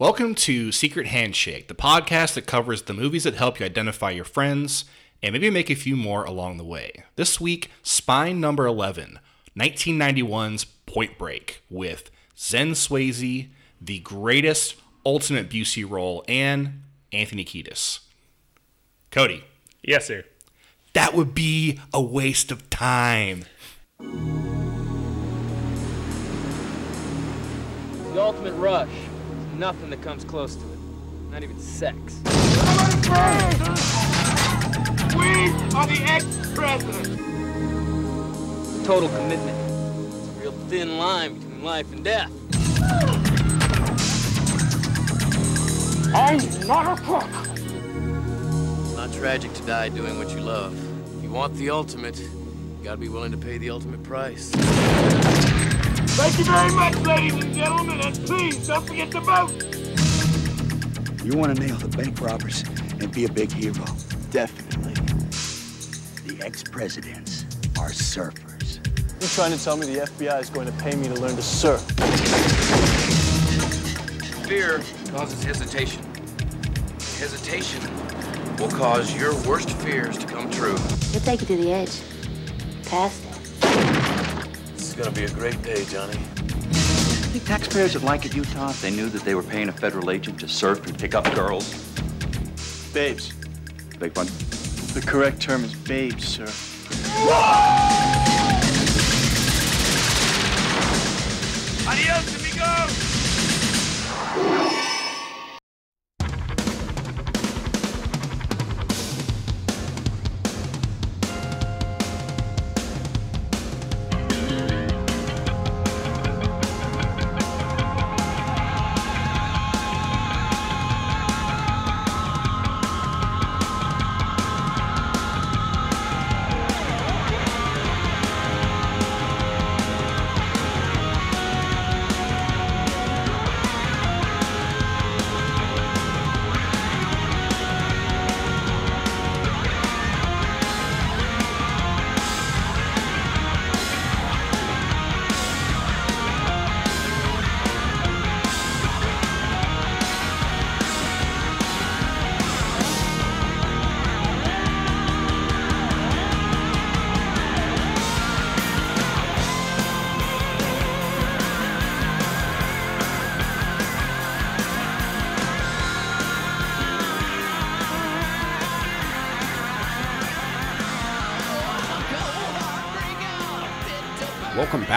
Welcome to Secret Handshake, the podcast that covers the movies that help you identify your friends and maybe make a few more along the way. This week, Spine number 11, 1991's Point Break, with Zen Swayze, the greatest ultimate Busey role, and Anthony Kiedis. Cody, Yes, sir. that would be a waste of time. The ultimate rush. There's nothing that comes close to it. Not even sex. We are the ex-president. Total commitment. It's a real thin line between life and death. I'm not a crook. It's not tragic to die doing what you love. If you want the ultimate, you gotta be willing to pay the ultimate price. Thank you very much, ladies and gentlemen, and please don't forget to vote. You want to nail the bank robbers and be a big hero? Definitely. The ex-presidents are surfers. You're trying to tell me the FBI is going to pay me to learn to surf. Fear causes hesitation. Hesitation will cause your worst fears to come true. We'll take you to the edge. Past it. This is gonna be a great day, Johnny. I think taxpayers would like it, Utah, if they knew that they were paying a federal agent to surf and pick up girls? Babes. Big one. The correct term is babes, sir. Adios, amigos.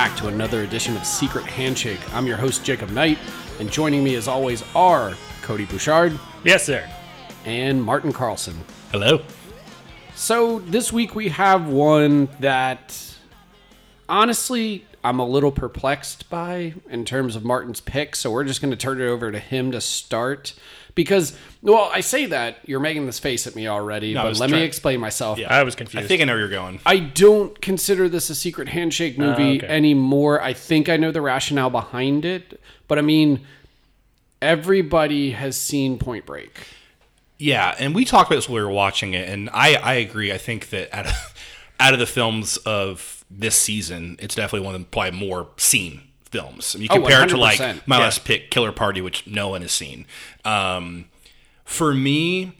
Back to another edition of Secret Handshake. I'm your host, Jacob Knight, and joining me as always are Cody Bouchard Yes, sir. and Martin Carlson. Hello. So this week we have one that honestly I'm a little perplexed by in terms of Martin's pick, so we're just going to turn it over to him to start. Because, well, I say that you're making this face at me already, No, but was let me explain myself. Yeah, I was confused. I think I know where you're going. I don't consider this a secret handshake ah, movie okay. anymore. I think I know the rationale behind it, but I mean, everybody has seen Point Break. Yeah, and we talked about this when we were watching it, and I, I agree. I think that out of, out of the films of this season, it's definitely one of the probably more seen films. You Oh, compare it to like my yeah. last pick, Killer Party, which no one has seen. Um, for me,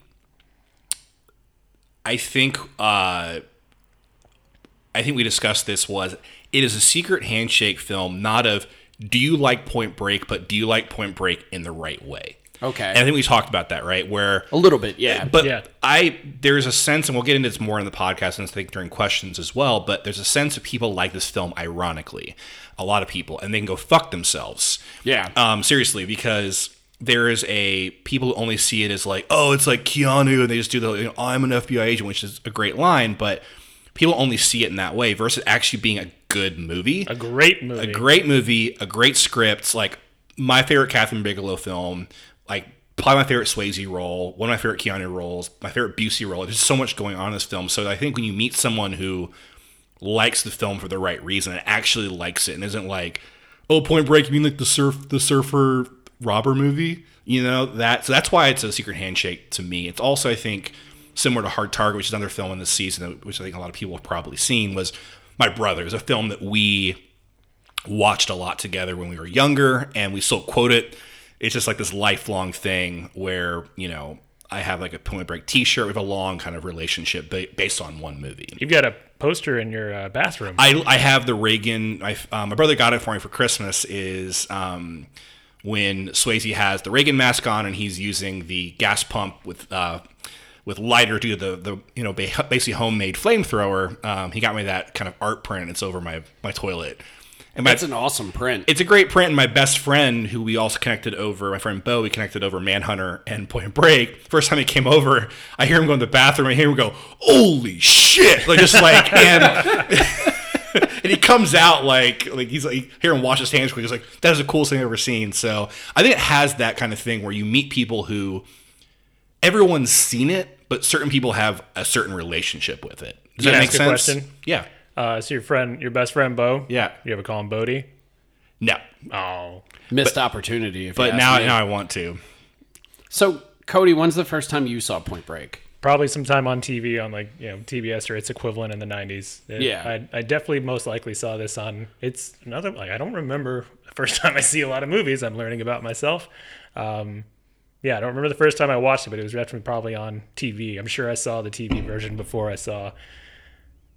I think uh, I think we discussed this was it is a secret handshake film, not of do you like Point Break, but do you like Point Break in the right way? Okay. And I think we talked about that, right? Where A little bit, yeah. but Yeah. I there's a sense, and we'll get into this more in the podcast and I think during questions as well. But there's a sense of people like this film, ironically, a lot of people, and they can go fuck themselves. Yeah. Um, seriously, because there is a people who only see it as like, oh, it's like Keanu, and they just do the you know, I'm an FBI agent, which is a great line, but people only see it in that way versus actually being a good movie A great movie. a great movie, a great script, like my favorite Kathryn Bigelow film, like probably my favorite Swayze role, one of my favorite Keanu roles, my favorite Busey role. There's so much going on in this film. So I think when you meet someone who likes the film for the right reason and actually likes it and isn't like, oh, Point Break, you mean like the surf, the surfer robber movie? You know that. So that's why it's a secret handshake to me. It's also I think similar to Hard Target, which is another film in this season, which I think a lot of people have probably seen, was My Brothers, a film that we watched a lot together when we were younger, and we still quote it it's just like this lifelong thing where you know I have like a Point Break T-shirt. We have a long kind of relationship ba- based on one movie. You've got a poster in your uh, bathroom. I, I have the Reagan. I, um, my brother got it for me for Christmas. Is um, when Swayze has the Reagan mask on and he's using the gas pump with uh, with lighter due to the the you know basically homemade flamethrower. Um, he got me that kind of art print. and It's over my my toilet. And my, That's an awesome print. it's a great print. And my best friend, who we also connected over, my friend Bo, we connected over Manhunter and Point Break. First time he came over, I hear him go in the bathroom. I hear him go, "Holy shit!" Like just like and. and he comes out like like he's like here and wash his hands quick. He's like that is the coolest thing I've ever seen. So I think it has that kind of thing where you meet people who everyone's seen it, but certain people have a certain relationship with it. Does Can that make sense? question? Yeah. Uh, so your friend, your best friend Bo. Yeah. You ever call him Bodhi? No. Oh, Missed opportunity. If But now me. now I want to. So, Cody, when's the first time you saw Point Break? probably sometime on TV on like you know TBS or its equivalent in the '90s. It- Yeah. I, I definitely most likely saw this on. It's another like I don't remember the first time I see a lot of movies. I'm learning about myself. Um, yeah, I don't remember the first time I watched it, but it was definitely probably on TV. I'm sure I saw the TV version before I saw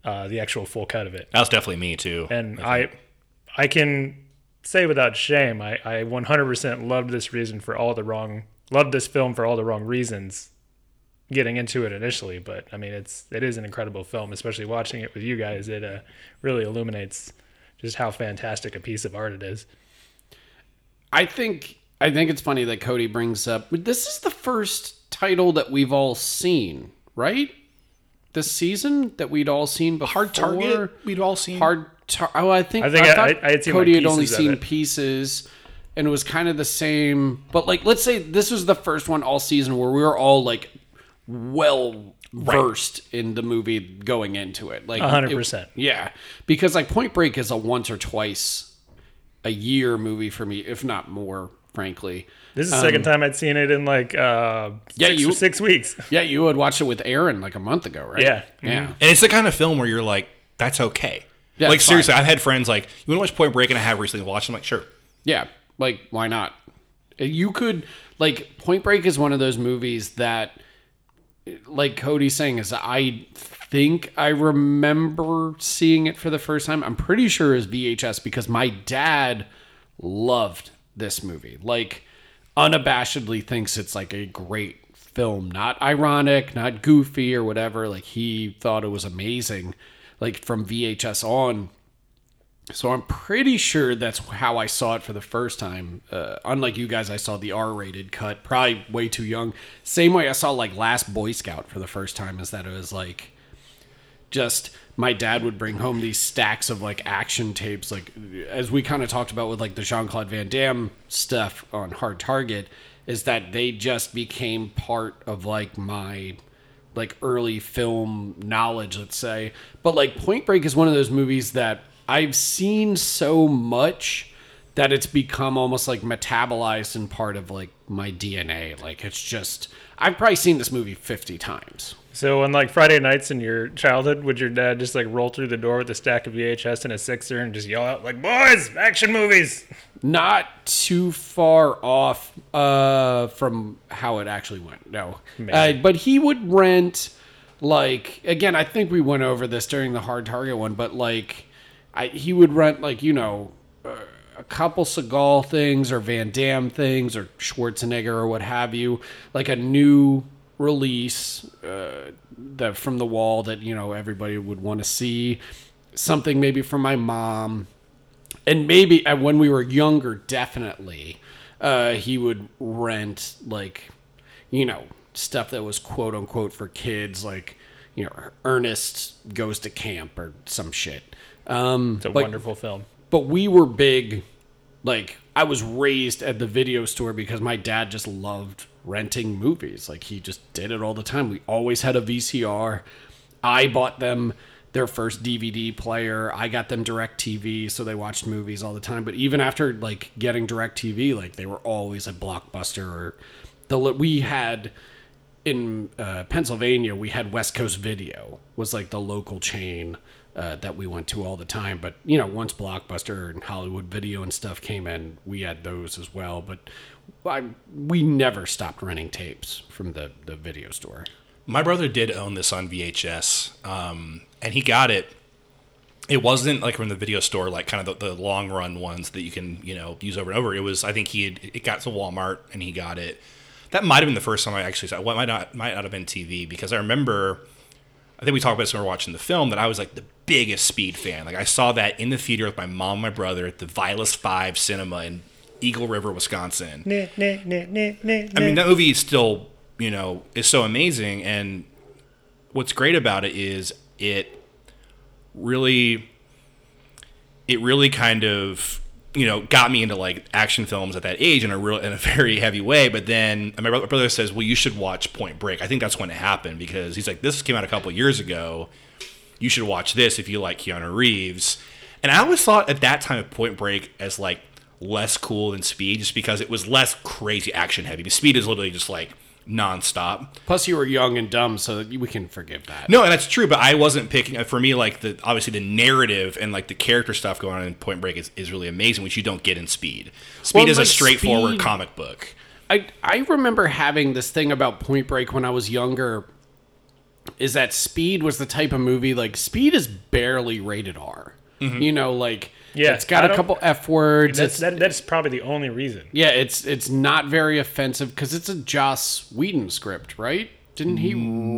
uh, the actual full cut of it. That was definitely me too. and I, I can say without shame, I, I 100% loved this reason for all the wrong, loved this film for all the wrong reasons. Getting into it initially, but I mean, it's it is an incredible film, especially watching it with you guys. It uh, really illuminates just how fantastic a piece of art it is. I think I think it's funny that Cody brings up. This is the first title that we've all seen, right? This season that we'd all seen before. Hard Target, we'd all seen. Hard. Target. oh, I think I think I- thought I- I had seen, like, Cody had only seen pieces, and it was kind of the same. But like, let's say this was the first one all season where we were all like well versed in the movie going into it. Like A hundred it- percent. Yeah, because like Point Break is a once or twice a year movie for me, if not more. Frankly, This is the second time I'd seen it in like uh, Um, Yeah, six, you- six weeks. yeah, you had watched it with Aaron like a month ago, right? Yeah. yeah. And it's the kind of film where you're like, that's okay. Yeah, like seriously, fine. I've had friends like, you want to watch Point Break, and I have recently watched. I'm like, sure. Yeah, like why not? You could like Point Break is one of those movies that like Cody's saying is I think I remember seeing it for the first time. I'm pretty sure it was VHS because my dad loved this movie. Like unabashedly thinks it's like a great film, not ironic, not goofy or whatever. Like he thought it was amazing like from VHS on. So I'm pretty sure that's how I saw it for the first time. Uh, unlike you guys, I saw the R-rated cut, probably way too young. Same way I saw like Last Boy Scout for the first time, is that it was like just my dad would bring home these stacks of like action tapes, like as we kind of talked about with like the Jean Claude Van Damme stuff on Hard Target, is that they just became part of like my like early film knowledge, let's say. But like Point Break is one of those movies that I've seen so much that it's become almost like metabolized and part of like my DNA. Like it's just I've probably seen this movie 50 times. So on like Friday nights in your childhood, would your dad just like roll through the door with a stack of VHS and a sixer and just yell out like, "Boys, action movies"? Not too far off uh, from how it actually went. No, uh, but he would rent like again. I think we went over this during the Hard Target one, but like I, he would rent like you know uh, a couple Seagal things or Van Damme things or Schwarzenegger or what have you, like a new release uh, that from the wall that you know everybody would want to see. Something maybe from my mom and maybe when we were younger, definitely, uh, he would rent like, you know, stuff that was quote unquote for kids, like, you know, Ernest goes to camp or some shit. Um, It's a wonderful film. but we were big like i was raised at the video store because my dad just loved renting movies. Like he just did it all the time. We always had a vcr i bought them their first dvd player. I got them direct tv so they watched movies all the time. But even after like getting direct tv like they were always a blockbuster or the we had in uh, Pennsylvania, we had West Coast Video was like the local chain uh, that we went to all the time. But you know, once Blockbuster and Hollywood Video and stuff came in, we had those as well. But I, we never stopped renting tapes from the the video store. My brother did own this on VHS, um, and he got it. It wasn't like from the video store, like kind of the, the long run ones that you can you know use over and over. It was I think he had, it got to Walmart and he got it. That might have been the first time I actually saw. It might not might not have been TV because I remember. I think we talked about this when we were watching the film that I was like the biggest Speed fan. Like I saw that in the theater with my mom, and my brother at the Vilas Five Cinema in Eagle River, Wisconsin. Nah, nah, nah, I mean, that movie is still, you know, is so amazing. And what's great about it is it really, it really kind of, you know, got me into like action films at that age in a real, in a very heavy way. But then my brother- brother says, well, you should watch Point Break. I think that's when it happened because he's like, this came out a couple years ago. You should watch this if you like Keanu Reeves. And I always thought at that time of Point Break as like less cool than Speed, just because it was less crazy action heavy. Speed is literally just like nonstop. Plus, you were young and dumb, so we can forgive that. No, and that's true. But I wasn't picking uh, for me like the obviously the narrative and like the character stuff going on in Point Break is, is really amazing, which you don't get in Speed. Speed Well, is a straightforward Speed- comic book. I I remember having this thing about Point Break when I was younger. Is that Speed was the type of movie like Speed is barely rated R. You know, like Yeah, it's got I a couple f words. That's that, that's probably the only reason. yeah, it's it's not very offensive because it's a Joss Whedon script, right? Didn't he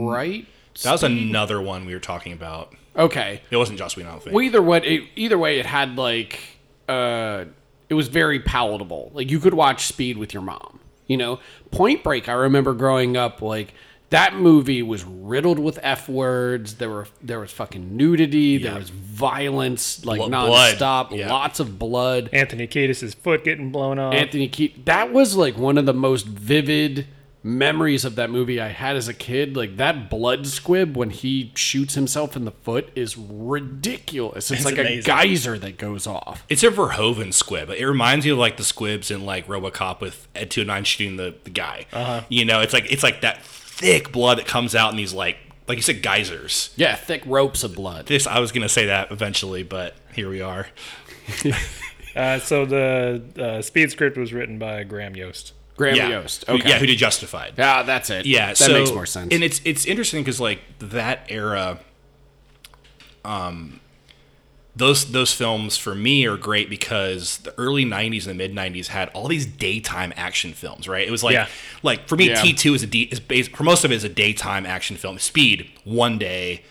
write? That was another one we were talking about. Okay. It wasn't Joss Whedon, I don't think. Well, either way, it, either way, it had like uh, it was very palatable. Like you could watch Speed with your mom. You know, Point Break. I remember growing up like that movie was riddled with f words. There were there was fucking nudity. There was violence like Blo- blood. nonstop. Yeah. Lots of blood. Anthony Kiedis' foot getting blown off. Anthony Keaton. That was like one of the most vivid memories of that movie I had as a kid. Like that blood squib when he shoots himself in the foot is ridiculous. It's, It's like amazing. a geyser that goes off. It's a Verhoeven squib. It reminds you of like the squibs in like RoboCop with Ed 209 shooting the, the guy. Uh-huh. You know, it's like it's like that thick blood that comes out in these like like you said geysers. Yeah, thick ropes of blood. This I was gonna say that eventually, but here we are. Uh, so the uh, speed script was written by Graham Yost. Graham yeah. Yost. Okay. Yeah, who did Justified. Yeah, that's it. Yeah, that so, makes more sense. And it's it's interesting because like that era, um, those those films for me are great because the early '90s and the mid '90s had all these daytime action films. Right? It was like Yeah. like for me, Yeah. T two is a D is based for most of it is a daytime action film. Speed one day.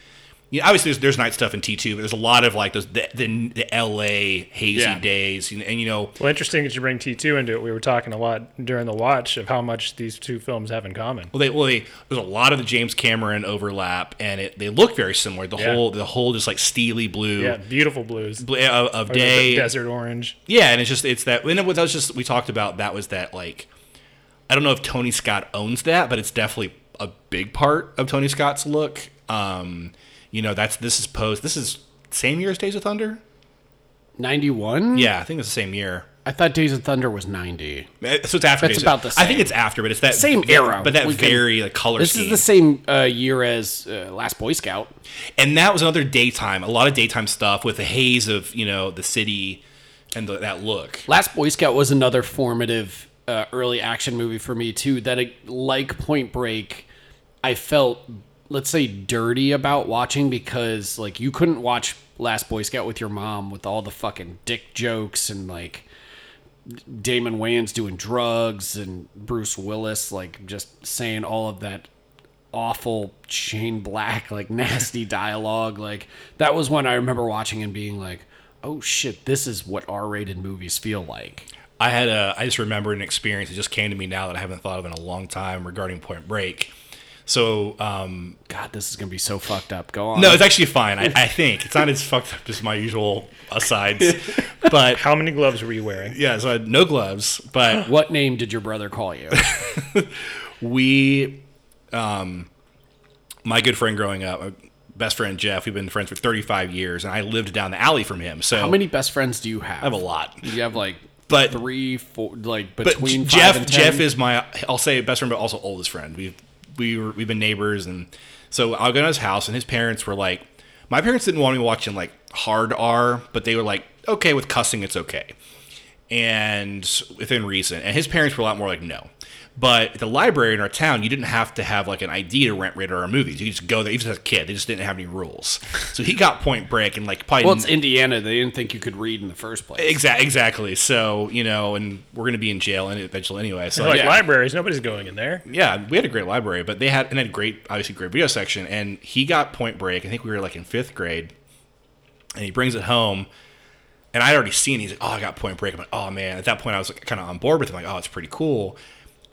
Yeah, obviously there's, there's night stuff in T two, but there's a lot of like those the the, the L.A. hazy Yeah. days, and, and you know Well, interesting that you bring T2 into it. We were talking a lot during the watch of how much these two films have in common. Well, they well they there's a lot of the James Cameron overlap, and it they look very similar. The Yeah. whole the whole just like steely blue Yeah, beautiful blues. bl- of, of Or the day. desert orange. Yeah, and it's just it's that. And it was, that was just we talked about that was that like I don't know if Tony Scott owns that, but it's definitely a big part of Tony Scott's look. Um, you know, that's this is post. This is same year as Days of Thunder. ninety one. Yeah, I think it's the same year. I thought Days of Thunder was ninety. Eh, So it's after. That's Days about of, the I think same. it's after, but it's that Same ve- era. but that We can- very like color This scheme. is the same uh, year as uh, Last Boy Scout. and that was another daytime a lot of daytime stuff with the haze of you know the city and the, that look Last Boy Scout was another formative uh, early action movie for me too. That like Point Break, I felt let's say dirty about watching because like you couldn't watch Last Boy Scout with your mom with all the fucking dick jokes and like Damon Wayans doing drugs and Bruce Willis like just saying all of that awful Shane Black like nasty dialogue. Like that was when I remember watching and being like oh shit this is what R-rated movies feel like. I had a i just remembered an experience that just came to me now that i haven't thought of in a long time regarding point break so um god this is gonna be so fucked up. Go on. No it's actually fine. I, I think. It's not as fucked up as my usual asides. But How many gloves were you wearing? yeah so i had no gloves but what name did your brother call you? We um my good friend growing up my best friend jeff we've been friends for 35 years and i lived down the alley from him so how many best friends do you have? I have a lot. You have like But- three four like but between five Jeff and 10? Jeff is my I'll say best friend but also oldest friend. We've we were we've been neighbors and so I'll go to his house and his parents were like My parents didn't want me watching like hard R, but they were like, okay, with cussing, it's okay. And within reason. And his parents were a lot more like, no. But at the library in our town, you didn't have to have like an ID to rent rated R movies. You could just go there, even as a kid. They just didn't have any rules. So he got Point Break and like probably Well, it's Indiana. They didn't think you could read in the first place. Exactly. Exactly. So you know, and we're gonna be in jail eventually anyway. So like yeah. libraries, nobody's going in there. Yeah, we had a great library, but they had and had great, obviously great video section. And he got Point Break. I think we were like in fifth grade, and he brings it home. And I'd already seen. it. He's like, "Oh, I got Point Break." I'm like, "Oh man!" At that point, I was like, kind of on board with him. Like, "Oh, it's pretty cool."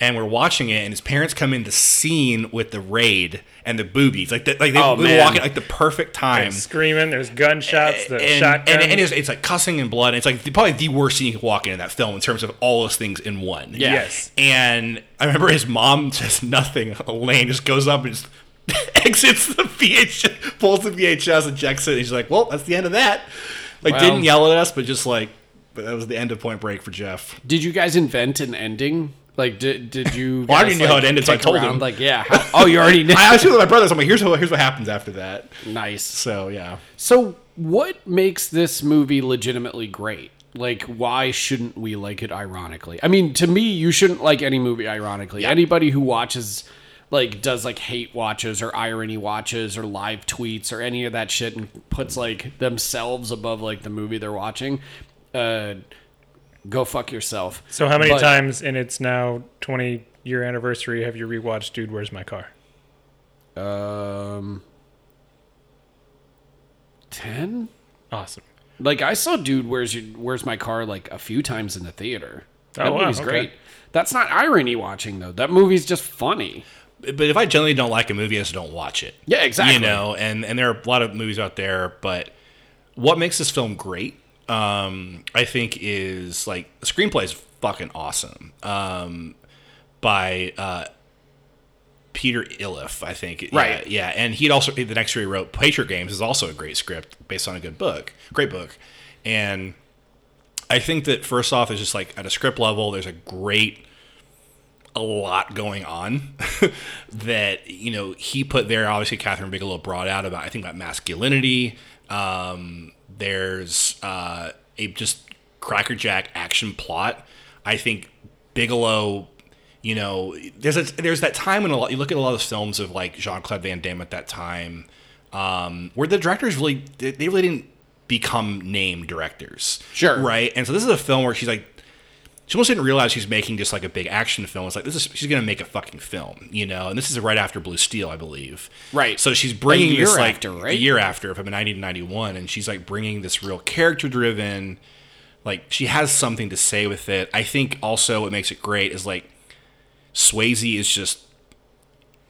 And we're watching it, and his parents come in the scene with the raid and the boobies, like the, like they, Oh, they walk in like the perfect time There's screaming, there's gunshots, the and, shotgun. and, and it's, it's like cussing and blood. And It's like probably the worst scene you can walk in in that film in terms of all those things in one. Yeah. Yes. And I remember his mom says nothing. Elaine just goes up and just exits the VHS, pulls the VHS, ejects it. And he's like, "Well, that's the end of that." Like, Well- didn't yell at us, but just like, but that was the end of Point Break for Jeff. Did you guys invent an ending? Like, did did you? Well, I already knew how it ended, so I told around, him. Like, yeah. how- oh, you already knew. I was with my brothers. I'm like, "Here's what here's what happens after that." nice. So yeah. So, what makes this movie legitimately great? Like, why shouldn't we like it ironically? I mean, to me, you shouldn't like any movie ironically. Anybody who watches, like, does like hate watches or irony watches or live tweets or any of that shit and puts like themselves above like the movie they're watching, uh, go fuck yourself. so how many But- times in its now 20 year anniversary have you rewatched Dude, Where's My Car? Um, ten. Awesome. Like I saw Dude, where's your where's my car like a few times in the theater. That Oh, wow, movie's okay. great. That's not irony watching though. That movie's just funny. But if I generally don't like a movie, I just don't watch it. Yeah, exactly. You know, and and there are a lot of movies out there, but what makes this film great, um, I think, is like the screenplay is fucking awesome. Um, by uh, Peter Iliff, I think. Yeah, Right. Yeah, and he'd also the next year he wrote Patriot Games is also a great script based on a good book, great book, and I think that first off is just like at a script level, there's a great a lot going on that you know he put there. Obviously, Kathryn Bigelow brought out about I think about masculinity. Um, there's uh, a just crackerjack action plot. I think Bigelow. You know, there's a, there's that time when a lot you look at a lot of films of like Jean Claude Van Damme at that time, um, where the directors really they they really didn't become named directors. Sure. Right. And so this is a film where she's like she almost didn't realize she's making just like a big action film. It's like this is she's gonna make a fucking film, you know. And this is right after Blue Steel, I believe. Right. So she's bringing A year this like after, a right? year after from 1991, and she's like bringing this real character driven. Like she has something to say with it. I think also what makes it great is like Swayze is just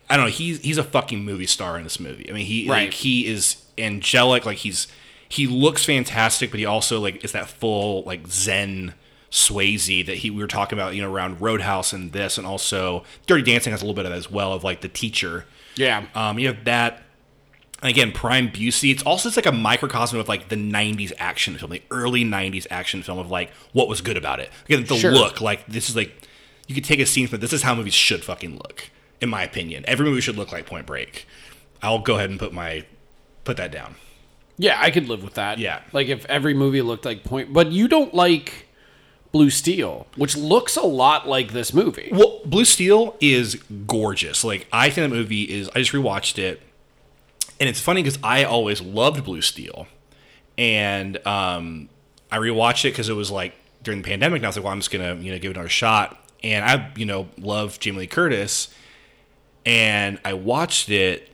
I don't know. He's he's a fucking movie star in this movie. I mean, he Right. like he is angelic. Like he's he looks fantastic, but he also like is that full like Zen Swayze that he we were talking about. You know, around Roadhouse and this, and also Dirty Dancing has a little bit of that as well of like the teacher. Yeah. Um, you have that. And again, Prime Busey. It's also it's like a microcosm of like the '90s action film, the early '90s action film of like what was good about it. Again, the Sure. look. Like this is like you could take a scene from this is how movies should fucking look, in my opinion. Every movie should look like Point Break. I'll go ahead and put my put that down. Yeah, I could live with that. Yeah. Like if every movie looked like Point, but you don't like Blue Steel, which looks a lot like this movie. Well, Blue Steel is gorgeous. Like I think that movie is. I just rewatched it, and it's funny because I always loved Blue Steel, and um, I rewatched it because it was like during the pandemic. And I was like, well, I'm just gonna you know give it another shot. And I you know love Jamie Lee Curtis, and I watched it,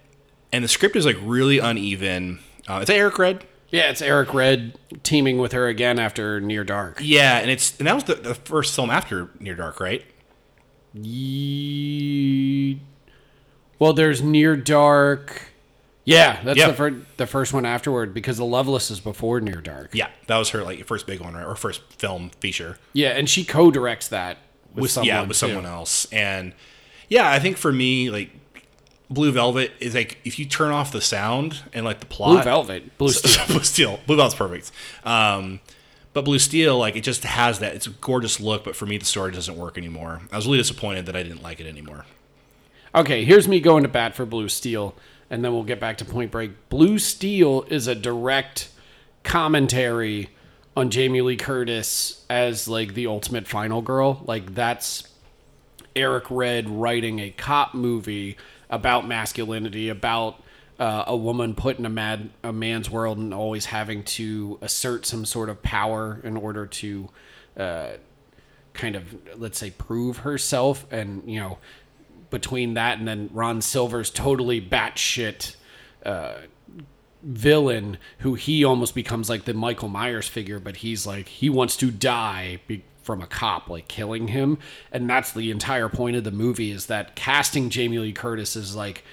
and the script is like really uneven. Uh, it's Eric Red. Yeah, it's Eric Red teaming with her again after Near Dark. Yeah, and it's and that was the, the first film after Near Dark, right? Ye- Well, there's Near Dark. Yeah, that's Yeah. the first the first one afterward because the Loveless is before Near Dark. Yeah, that was her like first big one, right? Or first film feature. Yeah, and she co-directs that with, with, someone yeah with too. someone else and yeah i think for me like blue velvet is like if you turn off the sound and like the plot Blue Velvet, Blue Steel. blue steel blue velvet's perfect um but blue steel like it just has that it's a gorgeous look but for me the story doesn't work anymore i was really disappointed that i didn't like it anymore Okay, here's me going to bat for Blue Steel. and then we'll get back to Point Break. Blue Steel is a direct commentary on Jamie Lee Curtis as like the ultimate final girl. Like that's Eric Red writing a cop movie about masculinity, about uh, a woman put in a mad a man's world and always having to assert some sort of power in order to uh, kind of let's say prove herself, and you know between that and then Ron Silver's totally batshit uh, villain who he almost becomes like the Michael Myers figure, but he's like he wants to die be- from a cop like killing him, and that's the entire point of the movie is that casting Jamie Lee Curtis is like,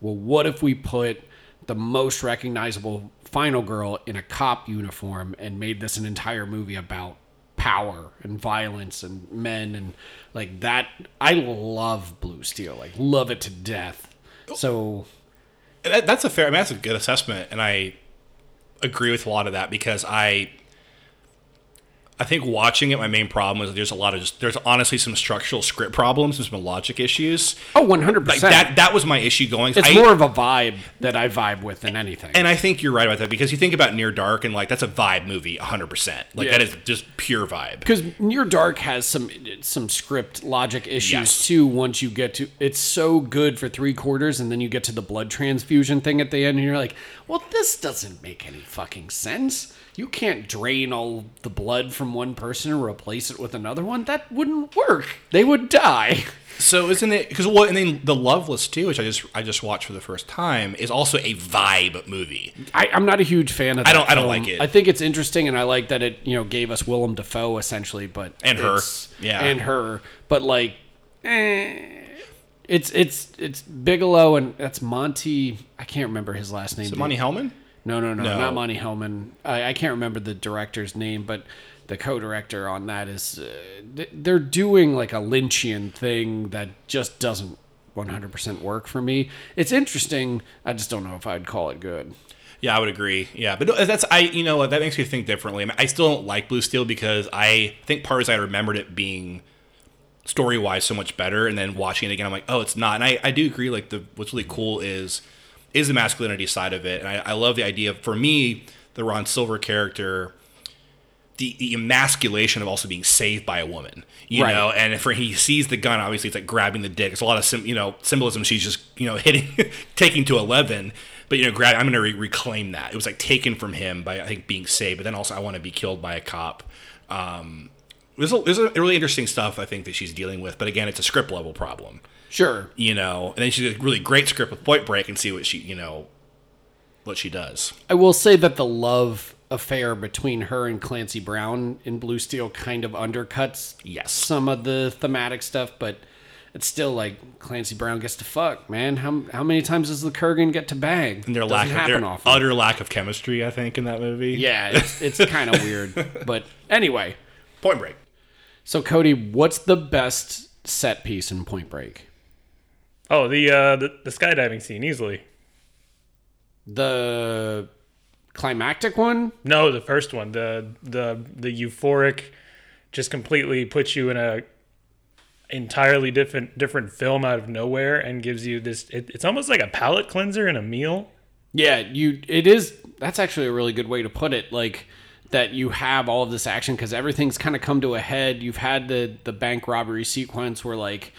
well, what if we put the most recognizable final girl in a cop uniform and made this an entire movie about power and violence and men and like that i love blue steel like love it to death so that's a fair. I mean, that's a good assessment, and I agree with a lot of that because I, I think watching it, my main problem was there's a lot of just there's honestly some structural script problems and some logic issues. oh 100% Like that, that was my issue going. it's I- more of a vibe that i vibe with than anything and I think you're right about that because you think about Near Dark and like that's a vibe movie, 100. percent Like Yeah. that is just pure vibe. because Near Dark has some some script logic issues Yes. too. Once you get to, it's so good for three quarters, and then you get to the blood transfusion thing at the end, and you're like, "Well, this doesn't make any fucking sense. You can't drain all the blood from one person and replace it with another one. That wouldn't work. They would die." So isn't it because well, and then the Loveless too, which I just I just watched for the first time, is also a vibe movie. I, I'm not a huge fan of. I don't- I don't film. like it. I think it's interesting, and I like that it you know gave us Willem Dafoe essentially, but And her. Yeah. and her, but like, eh, it's it's it's Bigelow and that's Monty. I can't remember his last name. Is it Monte Hellman? No, no, no, No. not Monte Hellman. I, I can't remember the director's name, but the co-director on that is uh, they're doing like a Lynchian thing that just doesn't 100% work for me. It's interesting. I just don't know if I'd call it good. Yeah, I would agree. Yeah, but that's I. You know what? That makes me think differently. I, mean, I still don't like Blue Steel because I think part is I remembered it being story wise so much better, and then watching it again, I'm like, oh, it's not. And I, I do agree. Like the what's really cool is is the masculinity side of it, and I, I love the idea. Of, for me, the Ron Silver character. The, the emasculation of also being saved by a woman, you Right. know, and for he sees the gun, obviously it's like grabbing the dick. It's a lot of sim, you know symbolism. She's just you know hitting, taking to eleven, but you know, grab. I'm going to re- reclaim that. It was like taken from him by I think being saved, but then also I want to be killed by a cop. Um, there's a, there's a really interesting stuff I think that she's dealing with, but again, it's a script level problem, Sure. you know. And then she's a really great script with Point Break and see what she you know what she does. I will say that the love affair between her and Clancy Brown in Blue Steel kind of undercuts Yes. some of the thematic stuff, but it's still like Clancy Brown gets to fuck, man. How how many times does the Kurgan get to bang? And their Doesn't lack of their often. utter lack of chemistry, I think, in that movie. Yeah, it's, it's kind of weird. But anyway, Point Break. so Cody, what's the best set piece in Point Break? Oh, the uh, the, the skydiving scene easily. The climactic one? No, the first one, the the the euphoric, just completely puts you in a entirely different different film out of nowhere and gives you this. It, it's almost like a palate cleanser in a meal. Yeah, you. It is. That's actually a really good way to put it. Like that you have all of this action because everything's kind of come to a head. You've had the the bank robbery sequence where like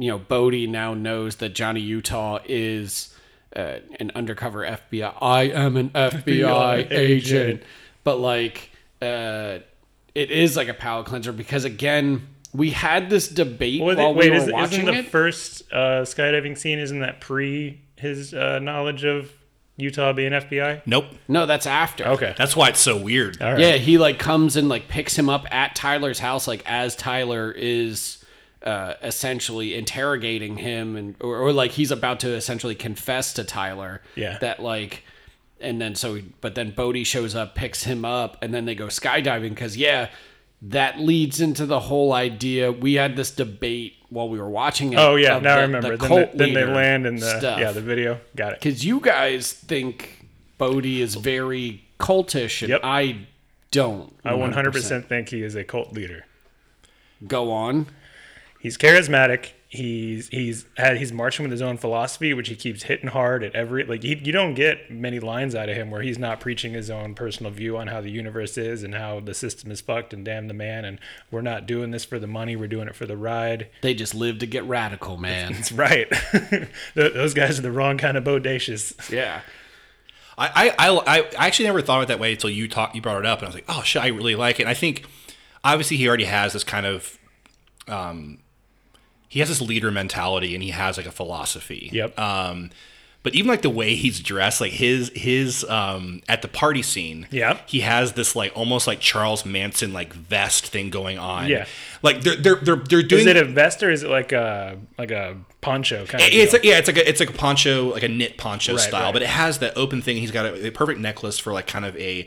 you know Bodhi now knows that Johnny Utah is uh, an undercover FBI. I am an FBI, agent. agent. but like uh, it is like a palate cleanser because again. We had this debate Wait, while wait we were is, isn't watching the it. first uh, skydiving scene? Isn't that pre his uh, knowledge of Utah being FBI? Nope. no, that's after. Okay, That's why it's so weird. all right. Yeah, he like comes and like picks him up at Tyler's house, like as Tyler is uh, essentially interrogating him, and or, or like he's about to essentially confess to Tyler. Yeah. That like, and then so, but then Bodhi shows up, picks him up, and then they go skydiving because yeah, that leads into the whole idea. We had this debate while we were watching it. Oh yeah, now I remember. the Then, they, cult then they land in the stuff. yeah the video. Got it. Because you guys think Bodhi is very cultish, and Yep. I don't. I 100% think he is a cult leader. Go on. He's charismatic. he's he's had he's marching with his own philosophy, which he keeps hitting hard at every like he, you don't get many lines out of him where he's not preaching his own personal view on how the universe is and how the system is fucked and damn the man and we're not doing this for the money, we're doing it for the ride. They just live to get radical, man. That's right. Those guys are the wrong kind of bodacious. yeah. I, I, I, I actually never thought of it that way until you talk, you brought it up, and I was like, oh shit, I really like it. And I think obviously he already has this kind of, um, he has this leader mentality, and he has like a philosophy. Yep. Um, but even like the way he's dressed, like his his um at the party scene, yeah, he has this like almost like Charles Manson like vest thing going on. Yeah. like they're they're they're, they're doing Is it a vest or is it like a like a poncho kind of? it's like, yeah, it's like a it's like a poncho, like a knit poncho Right, style, right. but it has that open thing. He's got a, a perfect necklace for like kind of a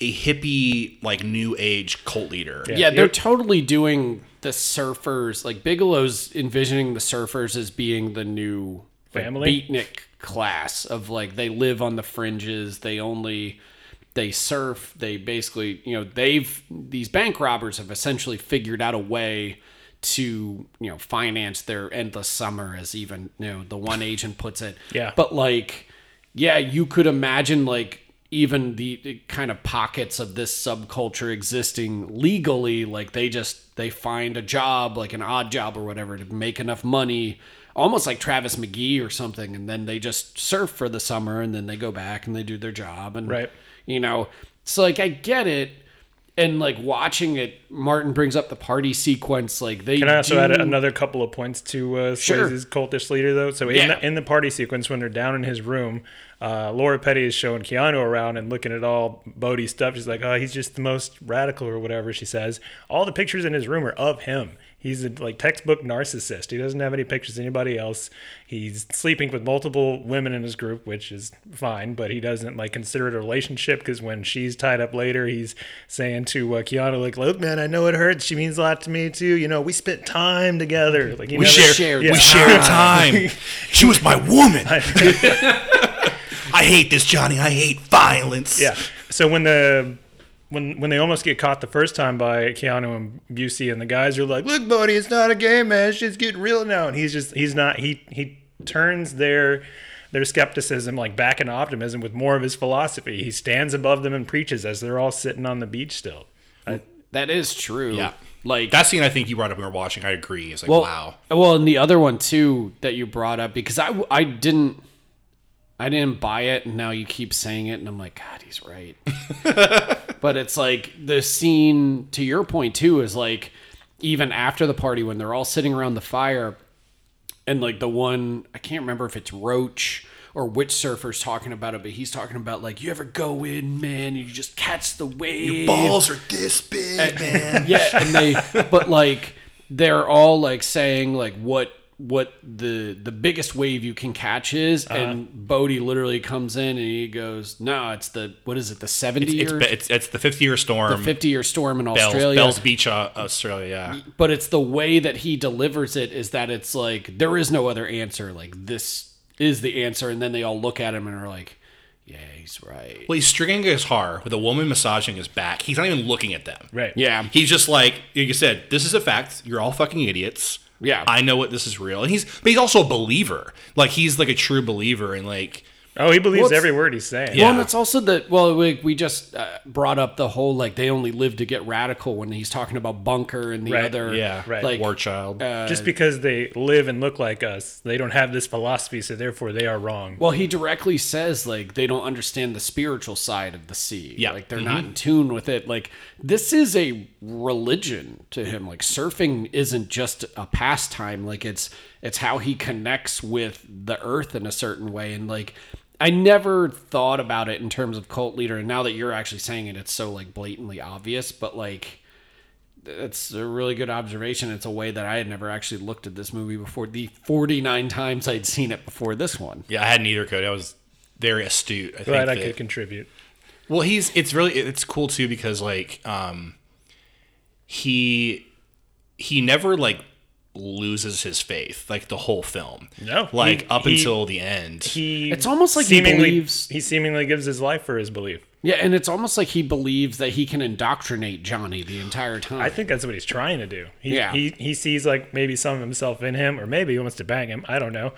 a hippie like new age cult leader. Yeah, they're totally doing the surfers. Like Bigelow's envisioning the surfers as being the new like, Family? beatnik class of like they live on the fringes. They only they surf. They basically you know they've these bank robbers have essentially figured out a way to you know finance their endless summer as even you know the one agent puts it. Yeah. But like yeah, you could imagine like even the, the kind of pockets of this subculture existing legally like they just they find a job like an odd job or whatever to make enough money almost like Travis McGee or something and then they just surf for the summer and then they go back and they do their job and Right. you know so like I get it and like watching it Martin brings up the party sequence like they Can I also do, add another couple of points to uh, Sure. Swayze's cultish leader, though? So in, Yeah. the, in the party sequence, when they're down in his room, uh, Lori Petty is showing Keanu around and looking at all Bodhi stuff. She's like, "Oh, he's just the most radical," or whatever she says. All the pictures in his room are of him. He's a like textbook narcissist. He doesn't have any pictures of anybody else. He's sleeping with multiple women in his group, which is fine, but he doesn't like consider it a relationship because when she's tied up later, he's saying to uh, Keanu, like, "Look, man, I know it hurts. She means a lot to me too. You know, we spent time together. Like, he We never- share shared we time. share time. she was my woman. I hate this, Johnny. I hate violence. Yeah. So when the when when they almost get caught the first time by Keanu and Busey and the guys are like, "Look, buddy, it's not a game, man. It's just getting real now." And he's just he's not he he turns their their skepticism like back into optimism with more of his philosophy. He stands above them and preaches as they're all sitting on the beach still. I, that is true Yeah. like That scene I think you brought up when we were watching, I agree. It's like, Well, wow. Well, and the other one too that you brought up because I I didn't I didn't buy it, and now you keep saying it, and I'm like, God, he's right. but it's like the scene to your point too is like even after the party when they're all sitting around the fire, and like the one I can't remember if it's Roach or which surfer's talking about it, but he's talking about like you ever go in, man, and you just catch the wave. Your balls are this big, eh, man. yeah, and they but like they're all like saying like what what the the biggest wave you can catch is, Uh-huh. and Bodhi literally comes in and he goes, "No, it's the what is it? The seventy It's, year, it's, it's the 50 year storm. the fifty year storm in Bells, Australia." Bells Beach, uh, Australia. Yeah. But it's the way that he delivers it is that it's like there is no other answer. Like this is the answer, and then they all look at him and are like, "Yeah, he's right." Well, he's stringing a guitar with a woman massaging his back. He's not even looking at them. right. Yeah, He's just like, like you said, this is a fact. You're all fucking idiots. Yeah. I know what this is real. And he's, but he's also a believer. Like he's like a true believer and like, Oh, he believes Well, every word he's saying. Yeah. Well, and it's also that. Well, we, we just uh, brought up the whole like they only live to get radical when he's talking about Bunker and the Right, other yeah, right. like war child. uh, Just because they live and look like us, they don't have this philosophy, so therefore they are wrong. Well, he directly says like they don't understand the spiritual side of the sea. Yeah. like they're not in tune with it. Like this is a religion to him. Like surfing isn't just a pastime. Like it's it's how he connects with the earth in a certain way. And like I never thought about it in terms of cult leader. And now that you're actually saying it, it's so like blatantly obvious. But like it's a really good observation. It's a way that I had never actually looked at this movie before. The 49 times I'd seen it before this one. yeah, I had neither code. I was very astute. I Glad I think that- could contribute. Well, he's it's really it's cool too because like um he he never like loses his faith like the whole film. No, like he- up he- until the end. He It's almost like he seemingly believes- he seemingly gives his life for his belief. Yeah, and it's almost like he believes that he can indoctrinate Johnny the entire time. I think that's what he's trying to do. He, Yeah. he he sees like maybe some of himself in him, or maybe he wants to bang him. I don't know,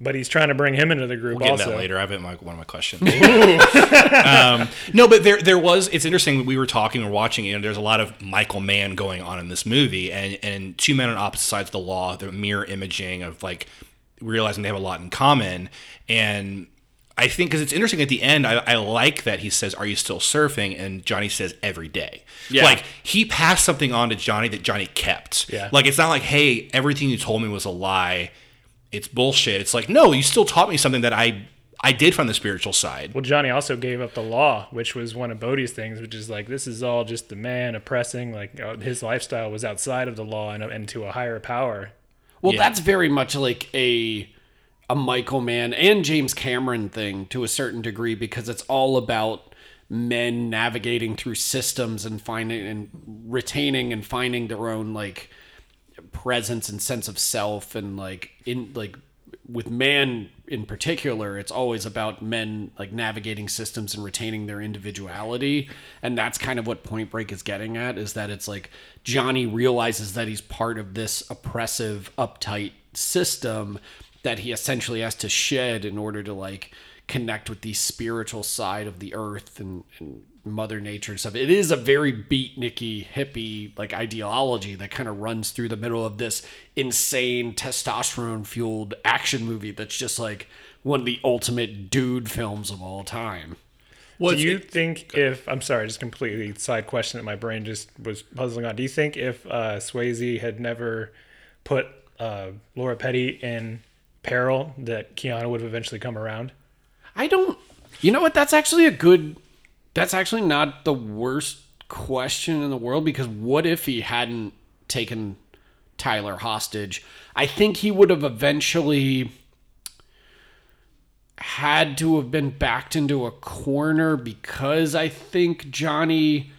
but he's trying to bring him into the group We'll get also. that later. I have it in one of my questions. um, no, but there there was. It's interesting. We were talking or watching, and there's a lot of Michael Mann going on in this movie, and and two men on opposite sides of the law. The mirror imaging of like realizing they have a lot in common, and I think because it's interesting at the end, I, I like that he says, "Are you still surfing?" and Johnny says, "Every day." Yeah. Like he passed something on to Johnny that Johnny kept. Yeah. Like it's not like, "Hey, everything you told me was a lie." It's bullshit. It's like, no, you still taught me something that I I did from the spiritual side. Well, Johnny also gave up the law, which was one of Bodhi's things, which is like this is all just the man oppressing. Like uh, his lifestyle was outside of the law and, and to a higher power. Well, Yeah. that's very much like a a Michael Mann and James Cameron thing to a certain degree because it's all about men navigating through systems and finding and retaining and finding their own like presence and sense of self and like in like with man in particular it's always about men like navigating systems and retaining their individuality. And that's kind of what point break is getting at is that it's like johnny realizes that he's part of this oppressive uptight system that he essentially has to shed in order to like connect with the spiritual side of the earth and, and mother nature and stuff it is a very beatniky hippie like ideology that kind of runs through the middle of this insane testosterone fueled action movie that's just like one of the ultimate dude films of all time Well, do you think if I'm sorry, just completely side question that my brain just was puzzling on. Do you think if uh, Swayze had never put uh, Lori Petty in peril, that Keanu would have eventually come around? I don't. You know what? That's actually a good. That's actually not the worst question in the world because what if he hadn't taken Tyler hostage? I think he would have eventually had to have been backed into a corner because I think Johnny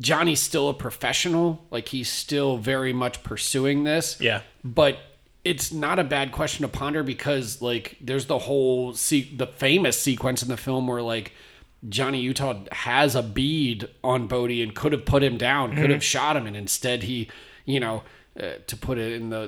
Johnny's still a professional. Like he's still very much pursuing this. Yeah. But it's not a bad question to ponder because like there's the whole se- the famous sequence in the film where like Johnny Utah has a bead on Bodhi and could have put him down, could have shot him, and instead he, you know, uh, to put it in the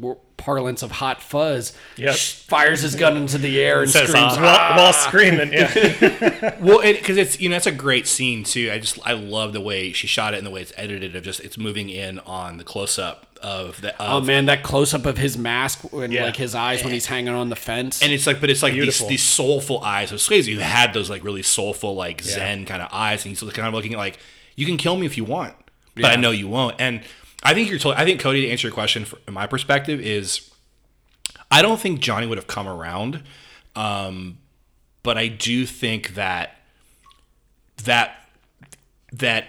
the parlance of hot fuzz, Yep. sh- fires his gun into the air and Says, screams, uh, While, while screaming, yeah. well, because it's you know that's a great scene too. I just I love the way she shot it and the way it's edited. Of just it's moving in on the close up of the. Oh man, that close up of his mask and Yeah. like his eyes when he's hanging on the fence. And it's like, but it's like these, these soulful eyes of Swayze who had those like really soulful, like Zen kind of eyes, and he's kind of looking at like, you can kill me if you want, but I know you won't. And I think you're told. I think Cody to answer your question from my perspective is, I don't think Johnny would have come around, um, but I do think that that that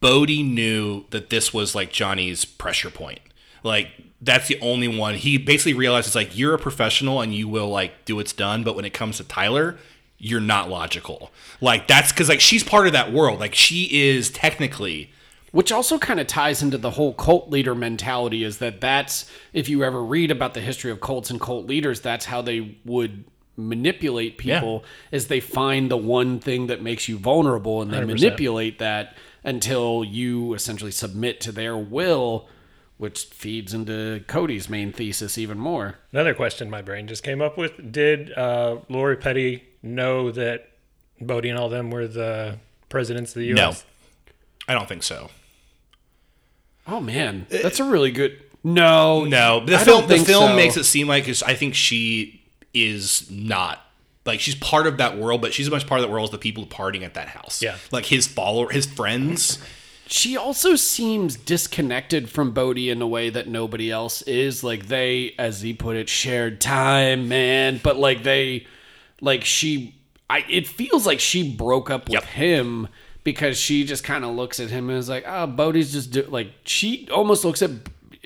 Bodhi knew that this was like Johnny's pressure point. Like that's the only one. He basically realizes like you're a professional and you will like do what's done, but when it comes to Tyler, you're not logical. Like that's because like she's part of that world. Like she is technically which also kind of ties into the whole cult leader mentality is that that's if you ever read about the history of cults and cult leaders that's how they would manipulate people is they find the one thing that makes you vulnerable and they 100%. manipulate that until you essentially submit to their will which feeds into Cody's main thesis even more Another question my brain just came up with: Did uh, Lori Petty know that Bodhi and all them were the presidents of the U.S.? no. U.S.? I don't think so. oh man that's a really good no No, the I film don't the film so. makes it seem like I think she is not like she's part of that world, but she's as much part of that world as the people partying at that house. Yeah. like his follower, his friends. She also seems disconnected from Bodhi in a way that nobody else is. Like they, as he put it, shared time, man. But like they, like she, I. It feels like she broke up with Yep. him because she just kind of looks at him and is like, "Oh, Bodhi's just do-. like." She almost looks at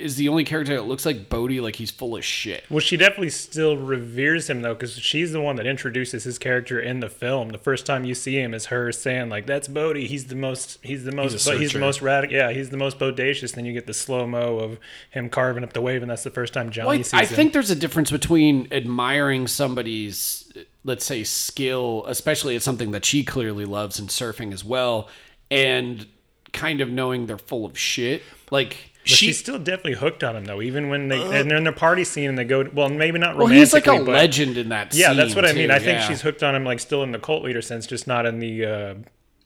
is the only character that looks like Bodhi, like he's full of shit. Well, she definitely still reveres him though, because she's the one that introduces his character in the film. The first time you see him is her saying like, "That's Bodhi. He's the most. He's the most. but he's the most radical. Yeah, he's the most bodacious." Then you get the slow mo of him carving up the wave, and that's the first time Johnny Well, sees I him. I think there's a difference between admiring somebody's, let's say, skill, especially at something that she clearly loves in surfing as well, and kind of knowing they're full of shit. Like, But she's still definitely hooked on him though, even when they and they're in the party scene and they go. Well, maybe not romantically. well, he's like a but- legend in that Yeah, that's scene, what I mean. too, I think yeah. she's hooked on him, like still in the cult leader sense, just not in the uh,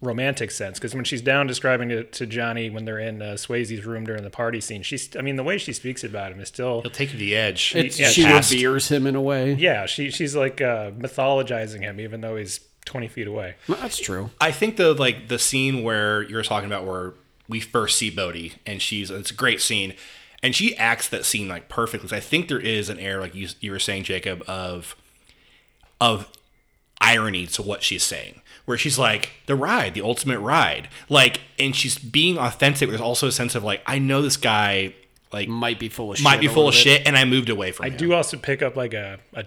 romantic sense. Because when she's down describing it to Johnny when they're in uh, Swayze's room during the party scene, she's. I mean, the way she speaks about him is still. He'll take you to the edge. It's, yeah, she past- reveres him in a way. Yeah, she she's like uh, mythologizing him, even though he's twenty feet away. Well, That's true. I think the like the scene where you're talking about where we first see Bodhi and she's it's a great scene and she acts that scene like perfectly. So I think there is an air like you you were saying Jacob of of irony to what she's saying where she's like the ride the ultimate ride like and she's being authentic there's also a sense of like I know this guy like Might be full of shit. might be full of bit. shit and I moved away from I him. do also pick up like a, a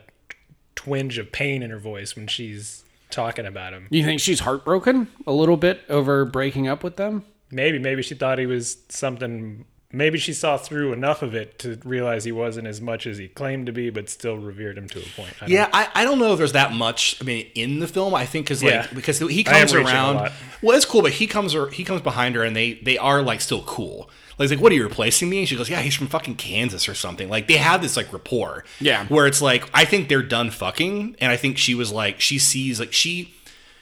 twinge of pain in her voice when she's talking about him. You think she's heartbroken a little bit over breaking up with them? Maybe maybe she thought he was something. Maybe she saw through enough of it to realize he wasn't as much as he claimed to be, but still revered him to a point. I Yeah, I, I don't know if there's that much. I mean, in the film, I think because like Yeah. because he comes around. Well, it's cool, but he comes or he comes behind her, and they they are like still cool. Like, he's like, what are you replacing me? And she goes, yeah, he's from fucking Kansas or something. Like they have this like rapport. Yeah. Where it's like I think they're done fucking, and I think she was like she sees like she.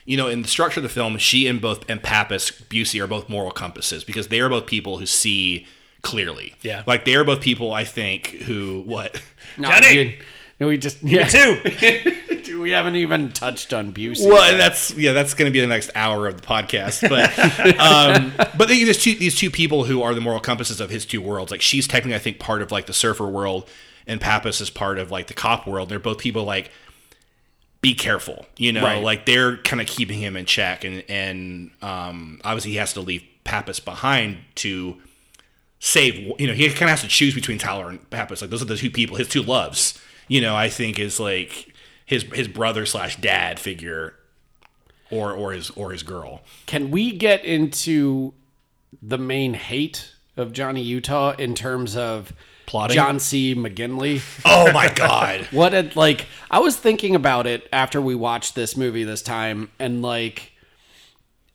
You know, in the structure of the film, she and both and Pappas Busey are both moral compasses because they are both people who see clearly. Yeah. like they are both people I think who what No, Johnny! dude. No, we just yeah. Two. Dude, we haven't even touched on Busey. Well, and that's yeah, that's going to be the next hour of the podcast. But um, but there's two these two people who are the moral compasses of his two worlds. Like she's technically, I think, part of like the surfer world, and Pappas is part of like the cop world. They're both people like be careful, you know, Right. like they're kind of keeping him in check, and and um, obviously he has to leave Pappas behind to save. You know, he kind of has to choose between Tyler and Pappas. Like those are the two people, his two loves. You know, I think is like his his brother slash dad figure, or or his or his girl. Can we get into the main hate of Johnny Utah in terms of Plotting? John C. McGinley? Oh my god. What a like I was thinking about it after we watched this movie this time and like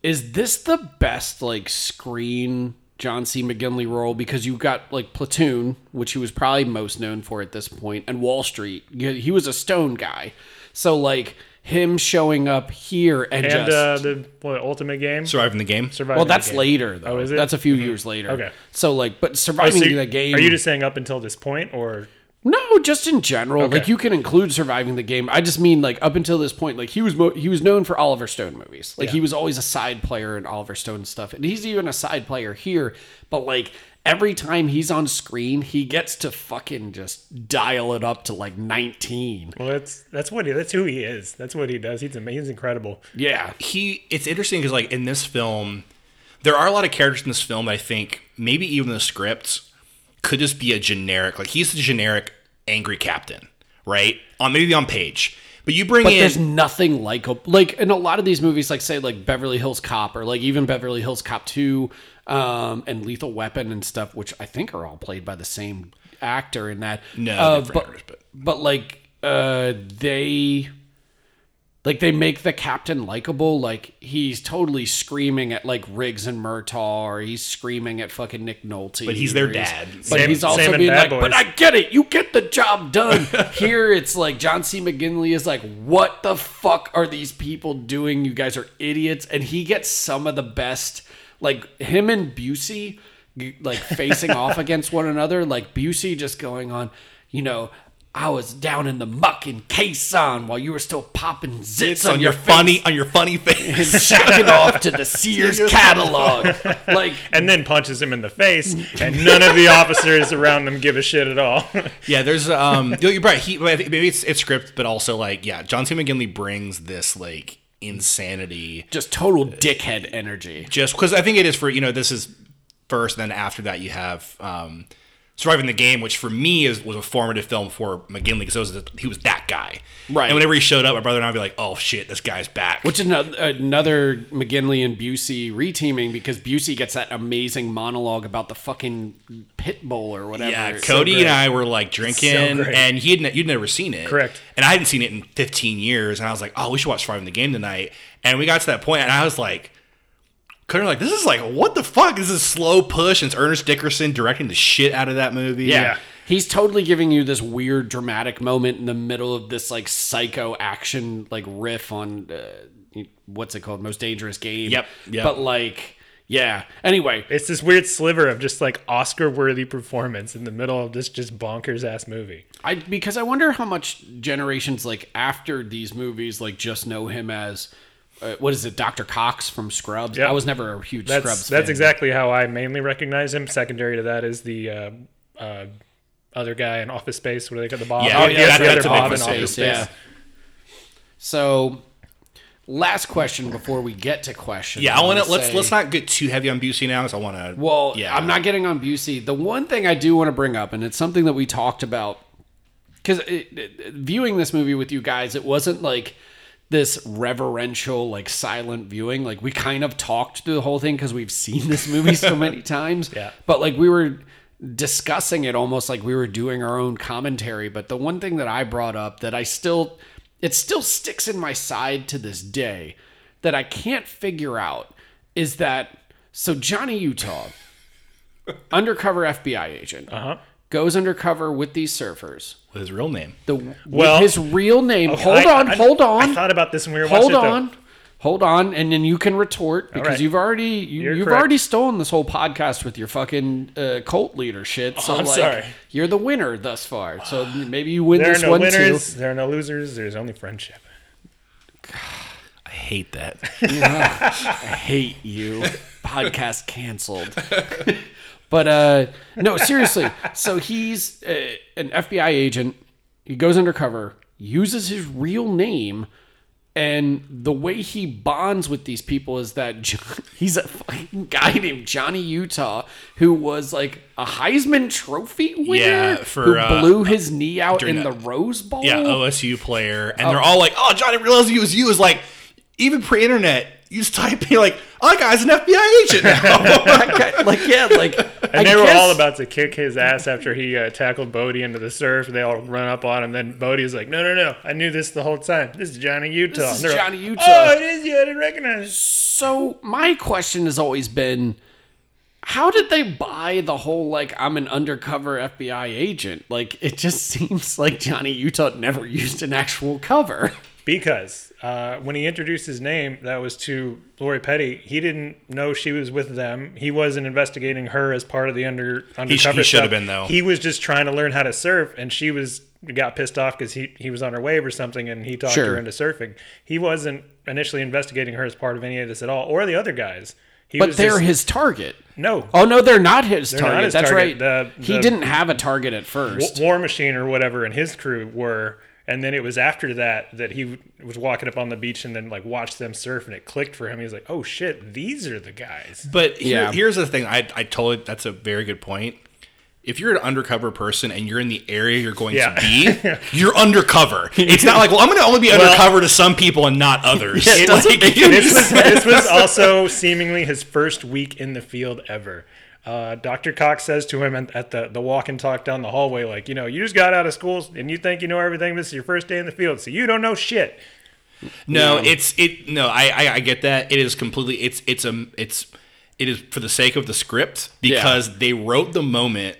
is this the best like screen John C. McGinley role because you got like Platoon, which he was probably most known for at this point, and Wall Street. He he was a stone guy. So like him showing up here and, And just uh, the what, ultimate game. Surviving the game. Surviving well, the that's game. later though. Oh, is it? That's a few years later. Okay. So like, but Oh, surviving so you- the game. Are you just saying up until this point, or No, just in general. Okay. Like you can include surviving the game. I just mean like up until this point, like he was mo- he was known for Oliver Stone movies. Like he was always a side player in Oliver Stone stuff, and he's even a side player here. But like every time he's on screen, he gets to fucking just dial it up to like nineteen. well, that's that's what he, that's who he is. That's what he does. He's amazing, he's incredible. Yeah, he it's interesting because like in this film there are a lot of characters in this film that i think maybe even the scripts could just be a generic like he's the generic angry captain right on maybe on page but you bring but in there's nothing like a, like in a lot of these movies, like say like Beverly Hills Cop or like even Beverly Hills Cop Two, um, and Lethal Weapon and stuff, which I think are all played by the same actor in that. No, uh, but actors, but- but like uh, they like they make the captain likable. Like he's totally screaming at like Riggs and Murtaugh, or he's screaming at fucking Nick Nolte. But he's their or dad. But he's also being like, but I get it. You get the job done. Here it's like John C. McGinley is like, what the fuck are these people doing? You guys are idiots. And he gets some of the best, like him and Busey, like facing off against one another. Like Busey just going on, you know. I was down in the muck in Quezon while you were still popping zits it's on, on your your funny on your funny and face shacking off to the Sears catalog. Like And then punches him in the face, and none of the officers around them give a shit at all. yeah there's um you're right he maybe it's it's script but also like yeah john c mcginley brings this like insanity just total dickhead energy. just because I think it is for you know this is first, then after that you have um, Surviving the Game, which for me is was a formative film for McGinley because was he was that guy. Right. And whenever he showed up, my brother and I'd be like, "Oh shit, this guy's back." Which is another, another McGinley and Busey reteaming because Busey gets that amazing monologue about the fucking pit bull or whatever. yeah, It's Cody so and. I were like drinking, great. and he had you'd never seen it, Correct. And I hadn't seen it in 15 years, and I was like, "Oh, we should watch Surviving the Game tonight." And we got to that point, and I was like, "Cody, like this is like what the fuck? This is a slow push." And it's Ernest Dickerson directing the shit out of that movie. Yeah. Yeah. He's totally giving you this weird dramatic moment in the middle of this like psycho action like riff on uh, what's it called? Most dangerous game. Yep, yep. But like yeah. Anyway, It's this weird sliver of just like Oscar worthy performance in the middle of this just bonkers ass movie. I because I wonder how much generations like after these movies like just know him as uh, what is it, Dr. Cox from Scrubs? Yep. I was never a huge That's Scrubs that's fan. exactly how I mainly recognize him. Secondary to that is the uh, uh, other guy in Office Space. What do they call the Bob? Yeah, the, yeah, the that's other a big Bob in mistake, Office yeah. Space. So, last question before we get to questions. Yeah, I want to wanna let's say- let's not get too heavy on Busey now, because I want to. Well, yeah, I'm not getting on Busey. The one thing I do want to bring up, and it's something that we talked about, because viewing this movie with you guys, it wasn't like this reverential, like silent viewing. Like we kind of talked through the whole thing because we've seen this movie so many times. Yeah. But like we were discussing it almost like we were doing our own commentary. But the one thing that I brought up that I still, it still sticks in my side to this day that I can't figure out is that so Johnny Utah, undercover FBI agent, Uh-huh. Goes undercover with these surfers. with his real name. The Well- with his real name. Okay, hold I- on, I- hold on. I thought about this when we were hold watching it, though. on. Hold on, and then you can retort because right. you've already you, You're you've correct. already stolen this whole podcast with your fucking uh, cult leader shit. So I'm like, sorry. you're the winner thus far. So maybe you win There are this no one winners. too. There are no losers. There's only friendship. I hate that. I hate you. Podcast canceled. but uh no, seriously. So he's uh, an FBI agent. He goes undercover, uses his real name, and the way he bonds with these people is that John, he's a fucking guy named Johnny Utah who was like a Heisman Trophy winner Yeah, for, who uh, blew his knee out in the the- Rose Bowl. yeah, OSU player, and they're all like, "Oh, Johnny realized he was you." Is like, even pre-internet, you just type in like, "Oh, that guy's an FBI agent now." like yeah, like And they were all about to kick his ass after he uh, tackled Bodhi into the surf. And they all run up on him. Then Bodhi is like, "No, no, no! I knew this the whole time. This is Johnny Utah." This is And like, Johnny Utah. Oh, it is you. I didn't recognize. it." So my question has always been, how did they buy the whole like I'm an undercover FBI agent? Like it just seems like Johnny Utah never used an actual cover. Because uh, when he introduced his name, that was to Lori Petty. He didn't know she was with them. He wasn't investigating her as part of the under undercover. he should have been, though. He was just trying to learn how to surf, and she was got pissed off because he he was on her wave or something, and he talked Sure. her into surfing. He wasn't initially investigating her as part of any of this at all, or the other guys. He But they're just- his target. no. Oh no, they're not his They're not target. his That's target. right. The- he didn't have a target at first. War Machine or whatever and his crew were. And then it was after that that he w- was walking up on the beach and then like watched them surf and it clicked for him. He was like, "Oh shit, these are the guys." But here, Yeah. here's the thing. I, I totally, that's a very good point. If you're an undercover person and you're in the area you're going Yeah. to be, you're undercover. It's not like, well, I'm going to only be undercover to some people and not others. it doesn't Like, make any this was this was also seemingly his first week in the field ever. Uh, Dr. Cox says to him at, at the, the walk and talk down the hallway, like, you know, you just got out of school and you think you know everything. This is your first day in the field, so you don't know shit. No, it's it. No, I, I I get that. It is completely. It's it's a it's it is for the sake of the script because they wrote the moment.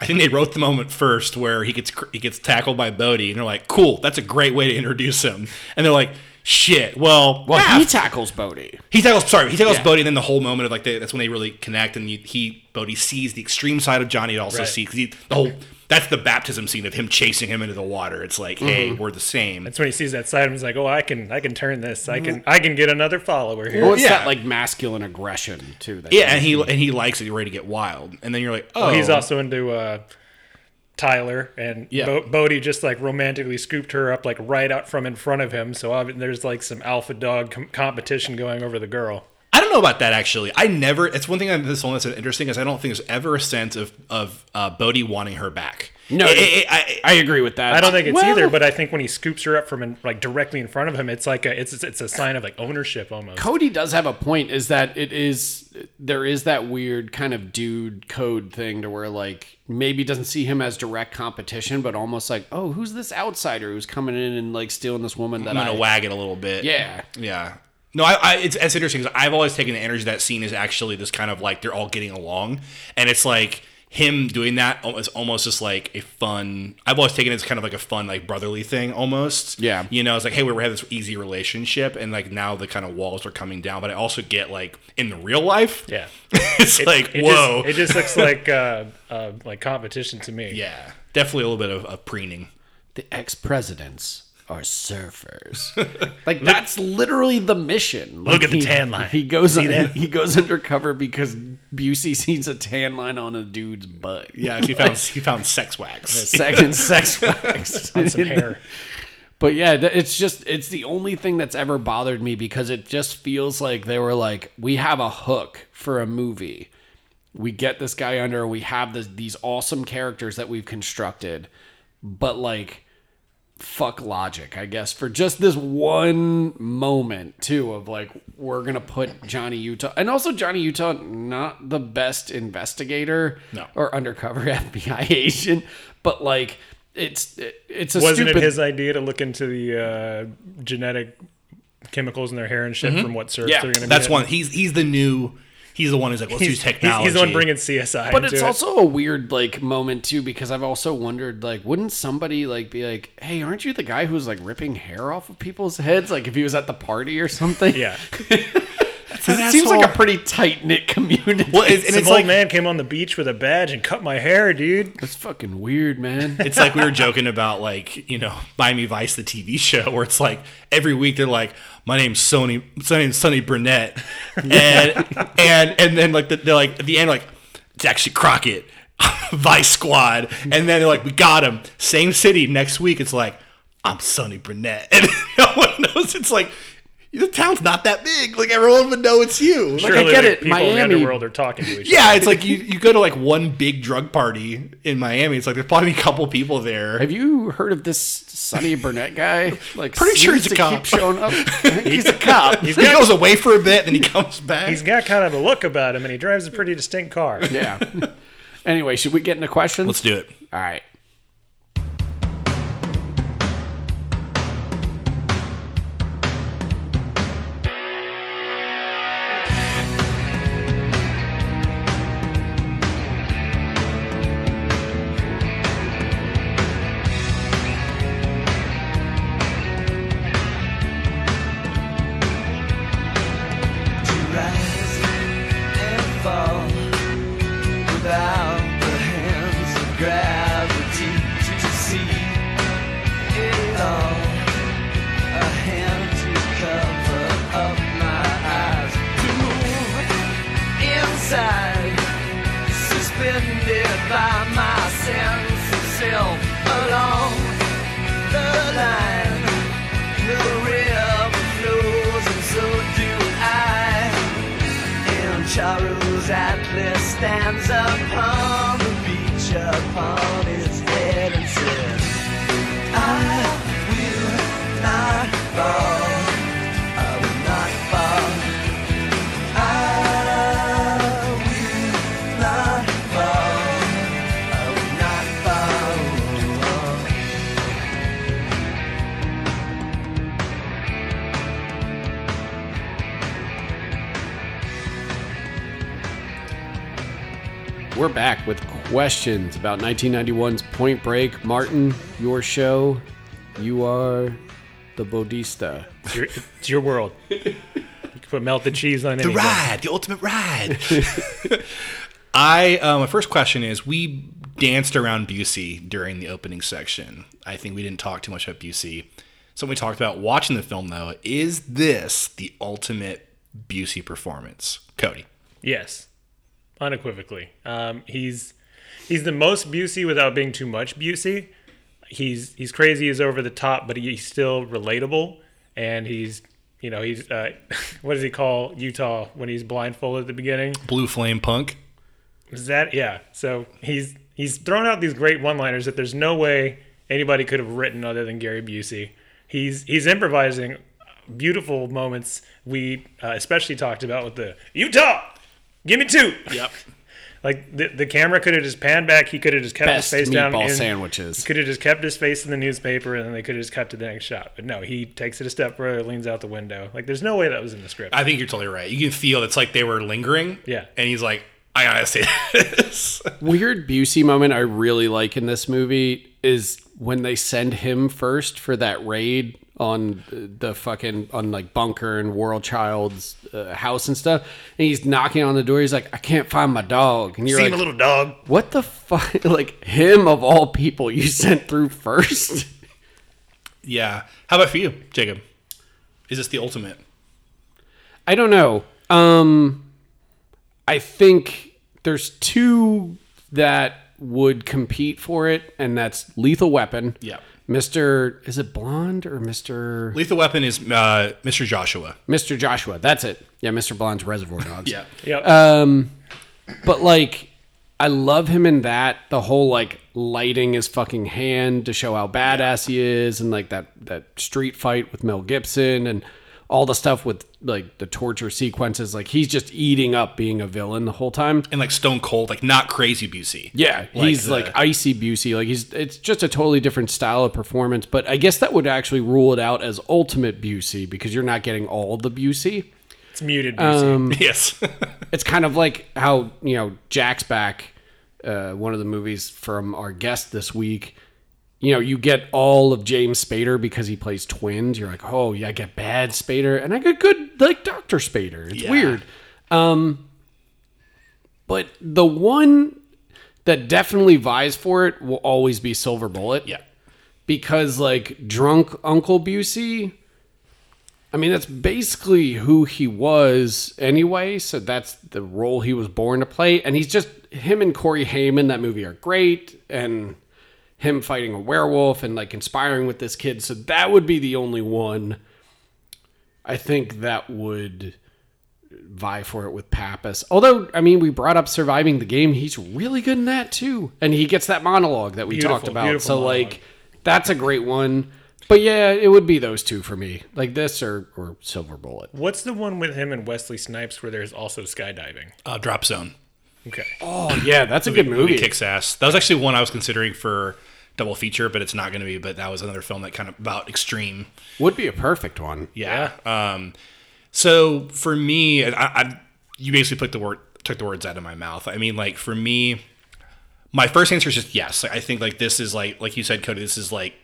I think they wrote the moment first where he gets cr- he gets tackled by Bodhi, and they're like, "Cool, that's a great way to introduce him." And they're like, "Shit, well, well, ah, he tackles Bodhi. he tackles sorry he tackles Yeah. Bodhi, and then the whole moment of like they, that's when they really connect, and you, he Bodhi sees the extreme side of Johnny. It also Right. sees the whole that's the baptism scene of him chasing him into the water. It's like, hey, Mm-hmm. we're the same. That's when he sees that side of him. He's like, "Oh, I can, I can turn this. I can, I can get another follower here." Well, it's yeah. that like masculine aggression too. that Yeah, and he and he likes it. You're ready to get wild, and then you're like, oh, Well, he's also into uh, Tyler, and Yeah. Bo- Bodhi just like romantically scooped her up like right out from in front of him. So there's like some alpha dog com- competition going over the girl. I don't know about that actually. I never. It's one thing on this one that's interesting is I don't think there's ever a sense of of uh, Bodhi wanting her back. No, It- it- I, I agree with that. I don't think it's Well, either, but I think when he scoops her up from in, like directly in front of him, it's like a it's it's a sign of like ownership almost. Cody does have a point. Is that it is there is that weird kind of dude code thing to where like maybe doesn't see him as direct competition, but almost like oh who's this outsider who's coming in and like stealing this woman that I'm gonna I wag it a little bit. Yeah. yeah. No, I, I it's, it's interesting because I've always taken the energy of that scene is actually this kind of like they're all getting along, and it's like him doing that is almost just like a fun. I've always taken it as kind of like a fun like brotherly thing almost. Yeah. you know, it's like hey, we have this easy relationship, and like now the kind of walls are coming down. But I also get like in the real life, Yeah, it's It- like it whoa, Just, it just looks like uh, uh, like competition to me. yeah, definitely a little bit of, of preening. the ex presidents are surfers. like that's literally the mission. Look Like, at the he- tan line. He goes See that? he goes undercover because Busey sees a tan line on a dude's butt. Yeah, he found he found sex wax. second sex wax On some hair. But yeah, it's just it's the only thing that's ever bothered me because it just feels like they were like, we have a hook for a movie. We get this guy under, we have this, these awesome characters that we've constructed, but like fuck logic, I guess, for just this one moment too of like we're gonna put Johnny Utah and also Johnny Utah not the best investigator No. or undercover FBI agent, but like it's it, it's a Wasn't stupid it his idea to look into the uh, genetic chemicals in their hair and shit from what surfs Yeah, they're going to that's one. He's he's the new. He's the one who's like, let's use technology. He's, the one bringing CSI. But into it's it. also a weird like moment too because I've also wondered like wouldn't somebody like be like, "Hey, aren't you the guy who's like ripping hair off of people's heads like if he was at the party or something?" yeah. 'Cause it seems like a pretty tight knit community. Well, it's, and Some it's old like man came on the beach with a badge and cut my hair, dude. That's fucking weird, man. it's like we were joking about like you know Miami Vice, the TV show, where it's like every week they're like, my name's Sonny, my name's Sonny Burnett, and and and then like the, they're like at the end like it's actually Crockett, Vice Squad, and then they're like we got him, same city next week. It's like I'm Sonny Burnett, and no one knows. It's like. The town's not that big. Like everyone would know it's you. Like, I get the it, people in the underworld are talking to each other. yeah, it's like you, you go to like one big drug party in Miami. It's like there's probably a couple people there. Have you heard of this Sonny Burnett guy? Like, Pretty sure he's a cop. Keep showing up. he's a cop. He's he got, goes away for a bit, then he comes back. he's got kind of a look about him, and he drives a pretty distinct car. yeah. Anyway, should we get into questions? Let's do it. All right. Questions about 1991's Point Break. Martin, your show. You are the Bodista. It's your, it's your world. You can put melted cheese on it. the anything. ride, the ultimate ride. I uh, my first question is: We danced around Busey during the opening section. I think we didn't talk too much about Busey. Something we talked about watching the film, though, is this the ultimate Busey performance? Cody. Yes, unequivocally. Um, he's he's the most Busey without being too much Busey. He's he's crazy, he's over the top, but he's still relatable, and he's you know, he's uh, what does he call Utah when he's blindfolded at the beginning? Blue Flame Punk. Is that yeah? So he's he's thrown out these great one-liners that there's no way anybody could have written other than Gary Busey. He's he's improvising beautiful moments. We uh, especially talked about with the Utah. Give me two. Yep. Like the, the camera could have just panned back. He could have just kept Best his face down. meatball in- sandwiches. Could have just kept his face in the newspaper, and then they could have just cut to the next shot. But no, he takes it a step further, leans out the window. Like there's no way that was in the script. I think you're totally right. You can feel it's like they were lingering. Yeah. And he's like, I gotta say this. Weird Busey moment I really like in this movie is when they send him first for that raid on the fucking on like bunker and Warchild's uh, house and stuff and he's knocking on the door he's like i can't find my dog and you're See like my little dog. what the fuck like him of all people you sent through first yeah. How about for you, Jacob? Is this the ultimate? I don't know. Um, I think there's two that would compete for it, and that's Lethal Weapon. Yeah. Mister, is it Blonde or Mister Lethal Weapon is uh, Mr. Joshua. Mister Joshua? That's it. Yeah, Mister Blonde's Reservoir Dogs. Yeah. Yep. Um, but like, I love him in that. The whole like lighting his fucking hand to show how badass he is, and like that that street fight with Mel Gibson, and all the stuff with like the torture sequences. Like he's just eating up being a villain the whole time. And like Stone Cold, like not crazy Busey. Yeah, he's the- like icy Busey. Like he's it's just a totally different style of performance. But I guess that would actually rule it out as ultimate Busey because you're not getting all the Busey. it's muted. Busey. Um, Yes. it's kind of like how you know Jack's back, uh, one of the movies from our guest this week. You know, you get all of James Spader because he plays twins. You're like, oh yeah, I get bad Spader, and I get good like Doctor Spader. It's Yeah. weird. Um, but the one that definitely vies for it will always be Silver Bullet. yeah. because like drunk Uncle Busey. I mean, that's basically who he was anyway. So that's the role he was born to play. And he's just him and Corey Haim that movie are great, and him fighting a werewolf and like inspiring with this kid. So that would be the only one. I think that would vie for it with Pappas. Although, I mean, we brought up surviving the game. He's really good in that too, and he gets that monologue that we Beautiful, talked about. So monologue. like, that's a great one. But yeah, it would be those two for me, like this or or Silver Bullet. What's the one with him and Wesley Snipes where there's also skydiving? Uh, Drop Zone. Okay. Oh yeah, that's a good movie. Kicks ass. That was actually one I was considering for double feature, but it's not going to be. But that was another film that kind of about extreme. Would be a perfect one. Yeah. Um, so for me, I, I you basically put the word took the words out of my mouth. I mean, like for me, my first answer is just yes. Like, I think like this is like like you said, Cody. This is like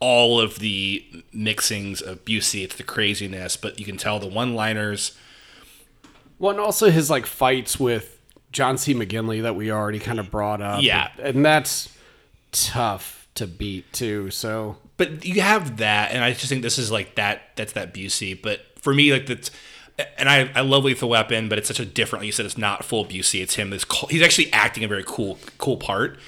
all of the mixings of Busey. It's the craziness, but you can tell the one-liners. Well, and also his like fights with John C. McGinley that we already kind of brought up. Yeah. and that's tough to beat too. So but you have that, and I just think this is like that. That's that Busey. But for me, like that's, and I I love Lethal Weapon, but it's such a different. Like you said, it's not full Busey. It's him. This he's actually acting a very cool cool part.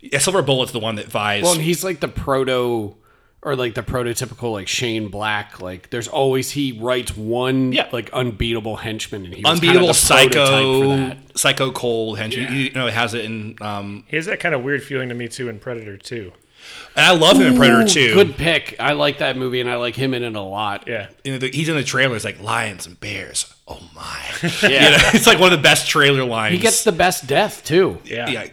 Yeah, Silver Bullet's the one that vies. Well, and he's like the proto or like the prototypical like Shane Black. Like there's always he writes one Yeah. like unbeatable henchman and he was unbeatable kind of the psycho that. psycho cold henchman. You know, it has it in. Um, He has that kind of weird feeling to me too in Predator 2. and I love him in Predator Ooh, too. Good pick. I like that movie and I like him in it a lot. Yeah. You know, the, he's in the trailers like lions and bears. Oh my! Yeah. You know, it's like one of the best trailer lines. He gets the best death too. Yeah. yeah.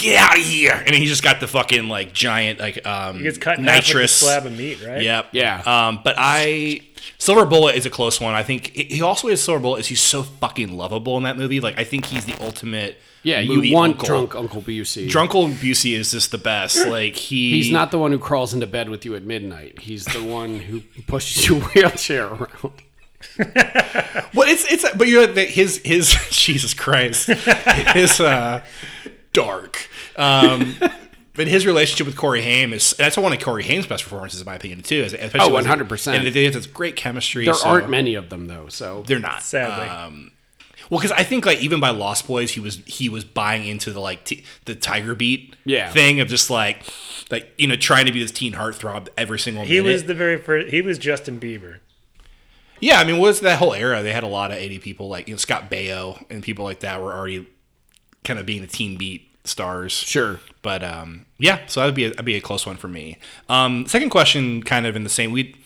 Get out of here! And he just got the fucking like giant like um He gets cut in half with a nitrous slab of meat, right? Yep. Yeah. Um, but I Silver Bullet is a close one. I think he he also is Silver Bullet is he's so fucking lovable in that movie. Like I think he's the ultimate. Yeah, movie you want uncle. drunk Uncle Busey. Drunkle Busey is just the best. Like he He's not the one who crawls into bed with you at midnight. He's the one who pushes your wheelchair around. Well, it's it's but you're the, his his Jesus Christ his uh dark. Um, but his relationship with Corey Haim is that's one of Corey Haim's best performances in my opinion too. is- Especially Oh, 100%. And they have this great chemistry. There so- aren't many of them though, so They're not. Sadly. Um, well, because I think like even by Lost Boys, he was he was buying into the like t- the Tiger Beat Yeah. thing of just like like you know trying to be this teen heartthrob every single He minute. was the very first. He was Justin Bieber. Yeah, I mean, was that whole era? They had a lot of 80 people like you know Scott Baio and people like that were already kind of being the teen beat stars. Sure. But um, yeah, so that'd be a, that'd be a close one for me. Um, second question, kind of in the same. We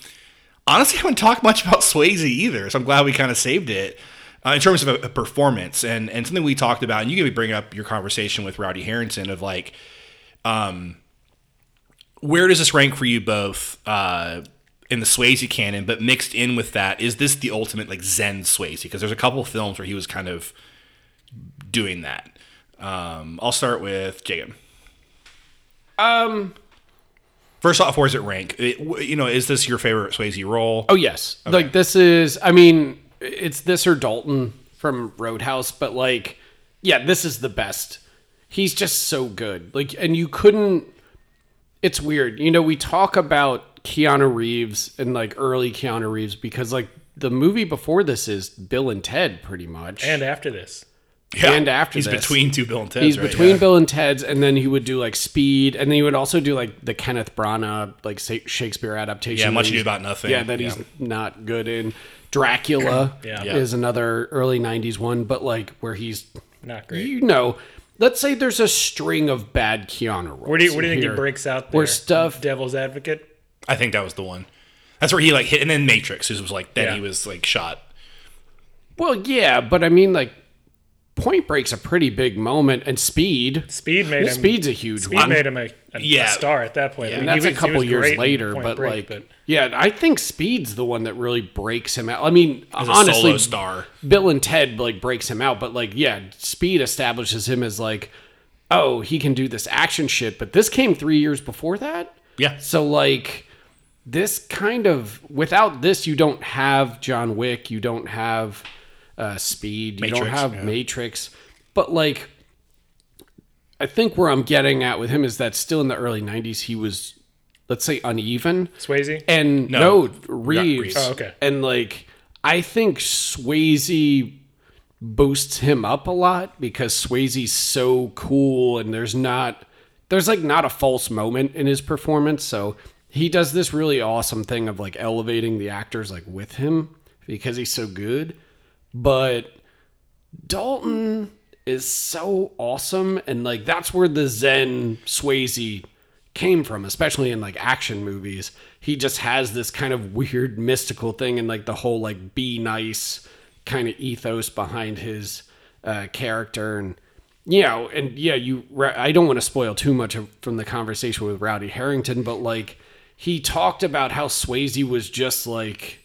honestly haven't talked much about Swayze either, so I'm glad we kind of saved it uh, in terms of a, a performance and and something we talked about. And you can bring up your conversation with Rowdy Herrington of like, um, where does this rank for you both? Uh, in the Swayze canon, but mixed in with that, is this the ultimate like Zen Swayze? Because there's a couple of films where he was kind of doing that. Um, I'll start with Jacob. Um. First off, where's it rank? It- you know, is this your favorite Swayze role? Oh yes. Like this is. I mean, it's this or Dalton from Roadhouse, but like, yeah, this is the best. He's just so good. Like, and you couldn't. It's weird. You know, we talk about Keanu Reeves and like early Keanu Reeves because like the movie before this is Bill and Ted, pretty much. And after this, and after he's this. between two Bill and Ted's. He's right? between Yeah. Bill and Ted's, and then he would do like Speed, and then he would also do like the Kenneth Branagh like Shakespeare adaptation. Yeah, Much Ado he's- About Nothing. Yeah, that he's not good in. Dracula Yeah. Yeah. is another early '90s one, but like where he's not great. you know, let's say there's a string of bad Keanu roles. Where do you, where do you think he breaks out? Where there? stuff Devil's Advocate. I think that was the one. That's where he like hit, and then Matrix, who was like then Yeah. he was like shot. Well, yeah, but I mean, like, Point Break's a pretty big moment, and Speed. Speed made him. Speed's a huge Speed one. made him a, a, Yeah. a star at that point. I mean, he that's a was- he couple years later, but Break, like, but yeah, I think Speed's the one that really breaks him out. I mean, As a honestly, solo star. Bill and Ted like breaks him out, but like, yeah, Speed establishes him as like, oh, he can do this action shit. But this came three years before that, Yeah. so like, this kind of without this, you don't have John Wick, you don't have uh, Speed, you don't have yeah. Matrix, but like. I think where I'm getting at with him is that still in the early 90s, he was, let's say, uneven. Swayze. And No, no, Reeves. Reeves. Oh, okay. And like, I think Swayze boosts him up a lot because Swayze's so cool and there's not, there's like not a false moment in his performance. So he does this really awesome thing of like elevating the actors like with him because he's so good. But Dalton is so awesome and like that's where the zen swayze came from especially in like action movies. He just has this kind of weird mystical thing and like the whole like be nice kind of ethos behind his uh, character. And you know and yeah you i don't want to spoil too much of, from the conversation with rowdy herrington but like he talked about how swayze was just like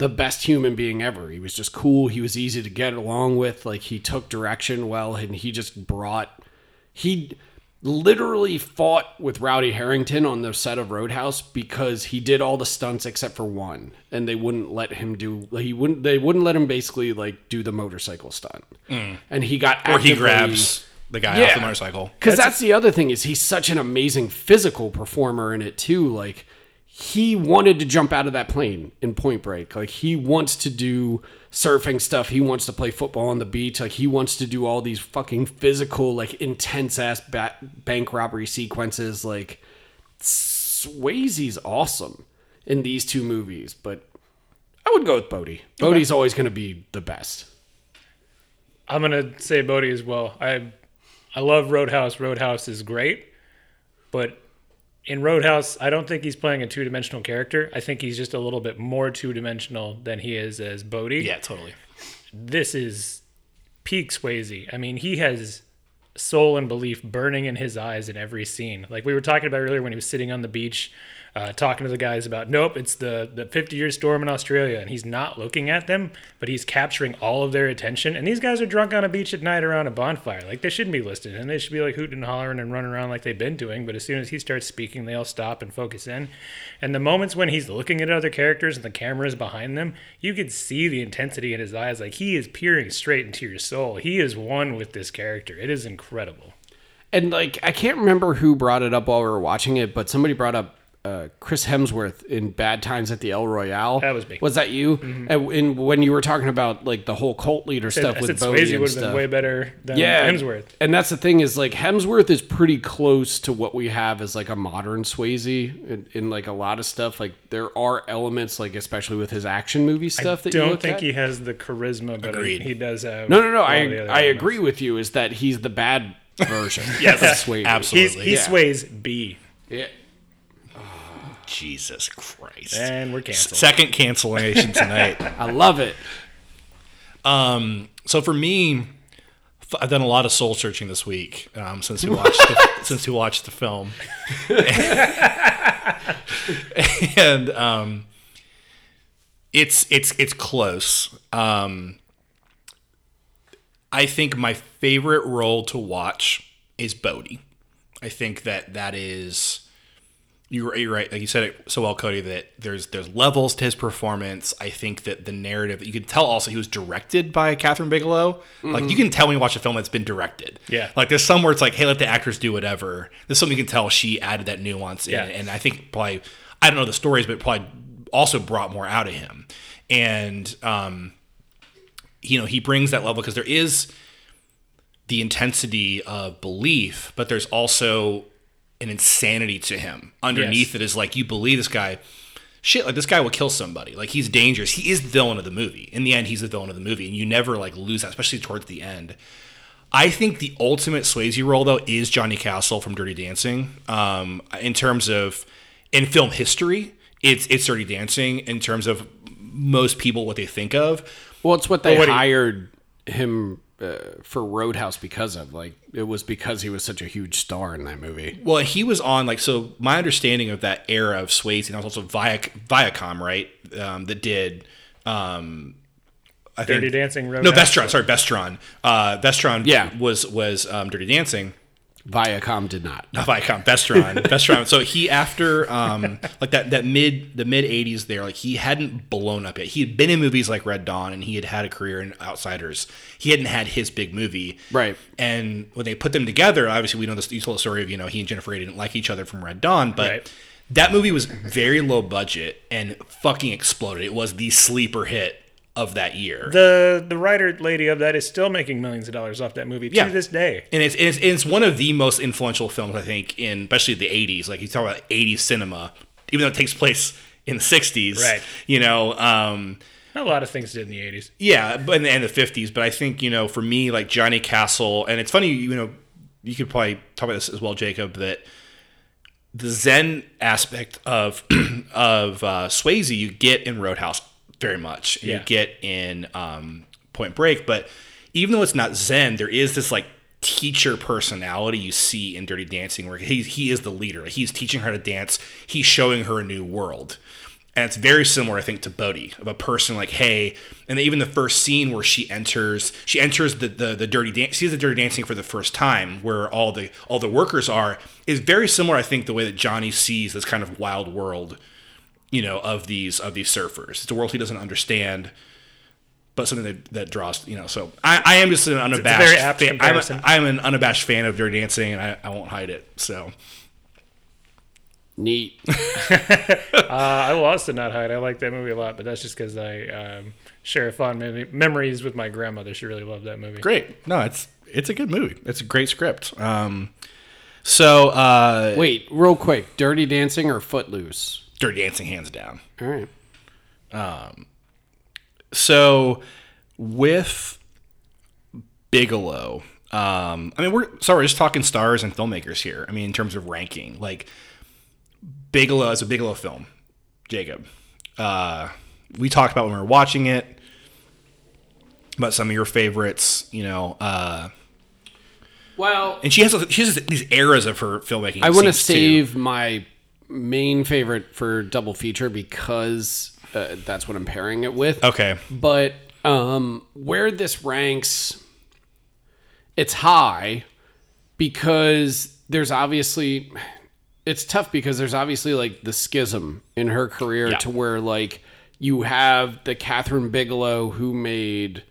the best human being ever. He was just cool. He was easy to get along with. Like he took direction well, and he just brought. He literally fought with Rowdy Herrington on the set of Roadhouse because he did all the stunts except for one, and they wouldn't let him do. He wouldn't. They wouldn't let him basically like do the motorcycle stunt, mm. and he got Or he grabs the guy off the motorcycle. because that's, the other thing is he's such an amazing physical performer in it too. Like he wanted to jump out of that plane in Point Break. Like he wants to do surfing stuff. He wants to play football on the beach. Like he wants to do all these fucking physical, like intense ass ba- bank robbery sequences. Like Swayze's awesome in these two movies, but I would go with Bodhi. Bodhi's always going to be the best. I'm gonna say Bodhi as well. I I love Roadhouse. Roadhouse is great, but in Roadhouse, I don't think he's playing a two dimensional character. I think he's just a little bit more two dimensional than he is as Bodhi. Yeah, totally. This is peak Swayze. I mean, he has soul and belief burning in his eyes in every scene. Like we were talking about earlier when he was sitting on the beach, uh, talking to the guys about, nope, it's the the 50 year storm in Australia, and he's not looking at them, but he's capturing all of their attention. And these guys are drunk on a beach at night around a bonfire. Like they shouldn't be listening, and they should be like hooting and hollering and running around like they've been doing. But as soon as he starts speaking, they all stop and focus in. And the moments when he's looking at other characters and the camera is behind them, you can see the intensity in his eyes. Like he is peering straight into your soul. He is one with this character. It is incredible. And like I can't remember who brought it up while we were watching it, but somebody brought up uh, Chris Hemsworth in Bad Times at the El Royale. That was me. Was that you? Mhm. And, and when you were talking about like the whole cult leader stuff I with said Bodhi Swayze and would have been stuff. way better than yeah, Hemsworth. And that's the thing is like Hemsworth is pretty close to what we have as like a modern Swayze in, in like a lot of stuff. Like there are elements like especially with his action movie stuff I that you don't think at. he has the charisma, but Agreed. he does have. No, no, no. I I agree with you. Is that he's the bad version? Yes, of Swayze. He's, he Yeah. sways B. Yeah. Jesus Christ. And we're canceled. Second cancellation tonight. I love it. Um, so for me, I've done a lot of soul searching this week um, since we watched the, since we watched the film, and um, it's it's it's close. Um, I think my favorite role to watch is Bodhi. I think that that is you're, you're right. Like you said it so well, Cody. That there's there's levels to his performance. I think that the narrative that you can tell also he was directed by Kathryn Bigelow. Like Mhm. you can tell when you watch a film that's been directed. Yeah. Like there's some where it's like, hey, let the actors do whatever. There's something you can tell she added that nuance in, Yeah. and I think probably I don't know the stories, but probably also brought more out of him. And um, you know, he brings that level because there is the intensity of belief, but there's also an insanity to him. Underneath Yes. it is like you believe this guy. Shit, like this guy will kill somebody. Like he's dangerous. He is the villain of the movie. In the end, he's the villain of the movie, and you never like lose that, especially towards the end. I think the ultimate Swayze role though is Johnny Castle from Dirty Dancing. Um, in terms of in film history, it's it's Dirty Dancing. In terms of most people, what they think of. Well, it's what they what hired him uh, for Roadhouse because of. Like it was because he was such a huge star in that movie. Well, he was on like so. My understanding of that era of Swayze, and that was also Viac- Viacom, right? Um, that did. Um, I think Dirty Dancing, No, Roadhouse. Vestron. Sorry, Vestron. Uh, Vestron. Yeah. was was um, Dirty Dancing. Viacom did not. Not Viacom, Vestron, Vestron. So he after um like that that mid the mid '80s there, like he hadn't blown up yet. He had been in movies like Red Dawn, and he had had a career in Outsiders. He hadn't had his big movie, Right. And when they put them together, obviously we know this. You told the story of you know he and Jennifer didn't like each other from Red Dawn, but. Right. That movie was very low budget and fucking exploded. It was the sleeper hit of that year. The the writer lady of that is still making millions of dollars off that movie Yeah. to this day. and it's, it's it's one of the most influential films I think in especially the 80s. Like you talk about 80s cinema, even though it takes place in the 60s, Right. You know, um, A lot of things did in the eighties. yeah, but in the, and the 50s. But I think you know, for me, like Johnny Castle, and it's funny, you know, you could probably talk about this as well, Jacob, that the Zen aspect of of uh, Swayze you get in Roadhouse very much. Yeah. You get in um, Point Break, but even though it's not Zen, there is this like teacher personality you see in Dirty Dancing, where he he is the leader. He's teaching her to dance. He's showing her a new world. And it's very similar, I think, to Bodhi of a person like, hey, and even the first scene where she enters, she enters the the, the dirty dance, sees the dirty dancing for the first time, where all the all the workers are, is very similar, I think, the way that Johnny sees this kind of wild world, you know, of these of these surfers. It's a world he doesn't understand, but something that, that draws, you know. So I, I am just an unabashed, very apt fan. I'm, a, I'm an unabashed fan of Dirty Dancing, and I, I won't hide it. So Neat. Uh, I will also not hide. I like that movie a lot, but that's just because I um, share fond mem- memories with my grandmother. She really loved that movie. great. No, it's it's a good movie. It's a great script. Um, so uh, Wait, real quick. Dirty Dancing or Footloose? Dirty Dancing, hands down. All right. So with Bigelow, um, I mean, we're sorry, we're just talking stars and filmmakers here. I mean, in terms of ranking, like Bigelow is a Bigelow film. Jacob, uh, we talked about when we were watching it about some of your favorites. You know, uh, Well, and she has she has these eras of her filmmaking. I want to seems, too. save my main favorite for double feature because uh, that's what I'm pairing it with. Okay. But um, where this ranks, it's high because there's obviously it's tough because there's obviously like the schism in her career Yeah. to where like you have the Kathryn Bigelow who made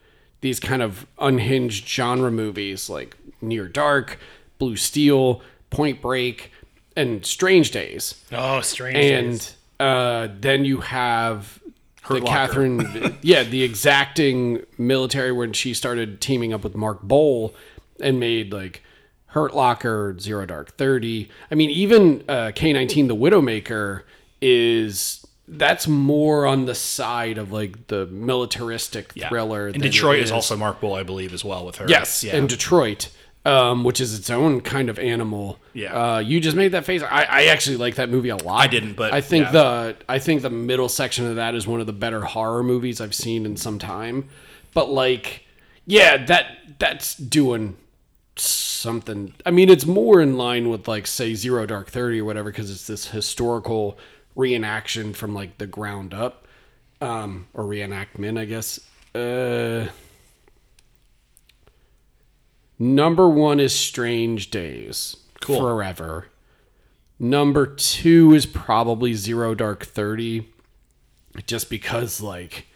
these kind of unhinged genre movies like Near Dark, Blue Steel, Point Break, and Strange Days. Oh, Strange and Days. uh, then you have the Locker. Kathryn, yeah, the exacting military when she started teaming up with Mark Boal and made like Hurt Locker, Zero Dark Thirty. I mean, even uh, K nineteen, the Widowmaker, is that's more on the side of like the militaristic thriller. And Detroit is also Mark Boal, I believe, as well with her. Yes, yeah. in Detroit, um, which is its own kind of animal. Yeah. Uh, you just made that face. I, I actually like that movie a lot. I didn't, but I think yeah. the I think the middle section of that is one of the better horror movies I've seen in some time. But like, yeah, that that's doing something. I mean, it's more in line with like say Zero Dark Thirty or whatever because it's this historical reenaction from like the ground up, um, or reenactment, I guess. Uh, number one is Strange Days. Cool. Forever. Number two is probably Zero Dark Thirty, just because like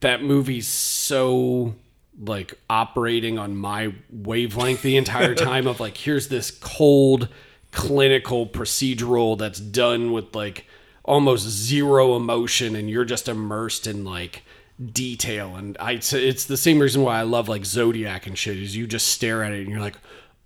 that movie's so like operating on my wavelength the entire time of like here's this cold clinical procedural that's done with like almost zero emotion and you're just immersed in like detail. And I it's, the same reason why I love like Zodiac and shit is you just stare at it and you're like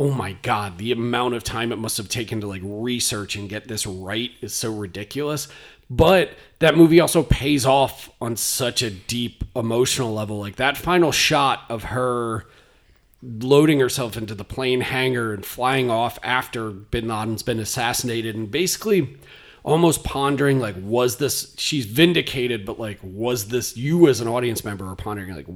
oh my god the amount of time it must have taken to like research and get this right is so ridiculous. But that movie also pays off on such a deep emotional level. Like that final shot of her loading herself into the plane hangar and flying off after bin Laden's been assassinated and basically almost pondering like was this she's vindicated but like was this you as an audience member are pondering like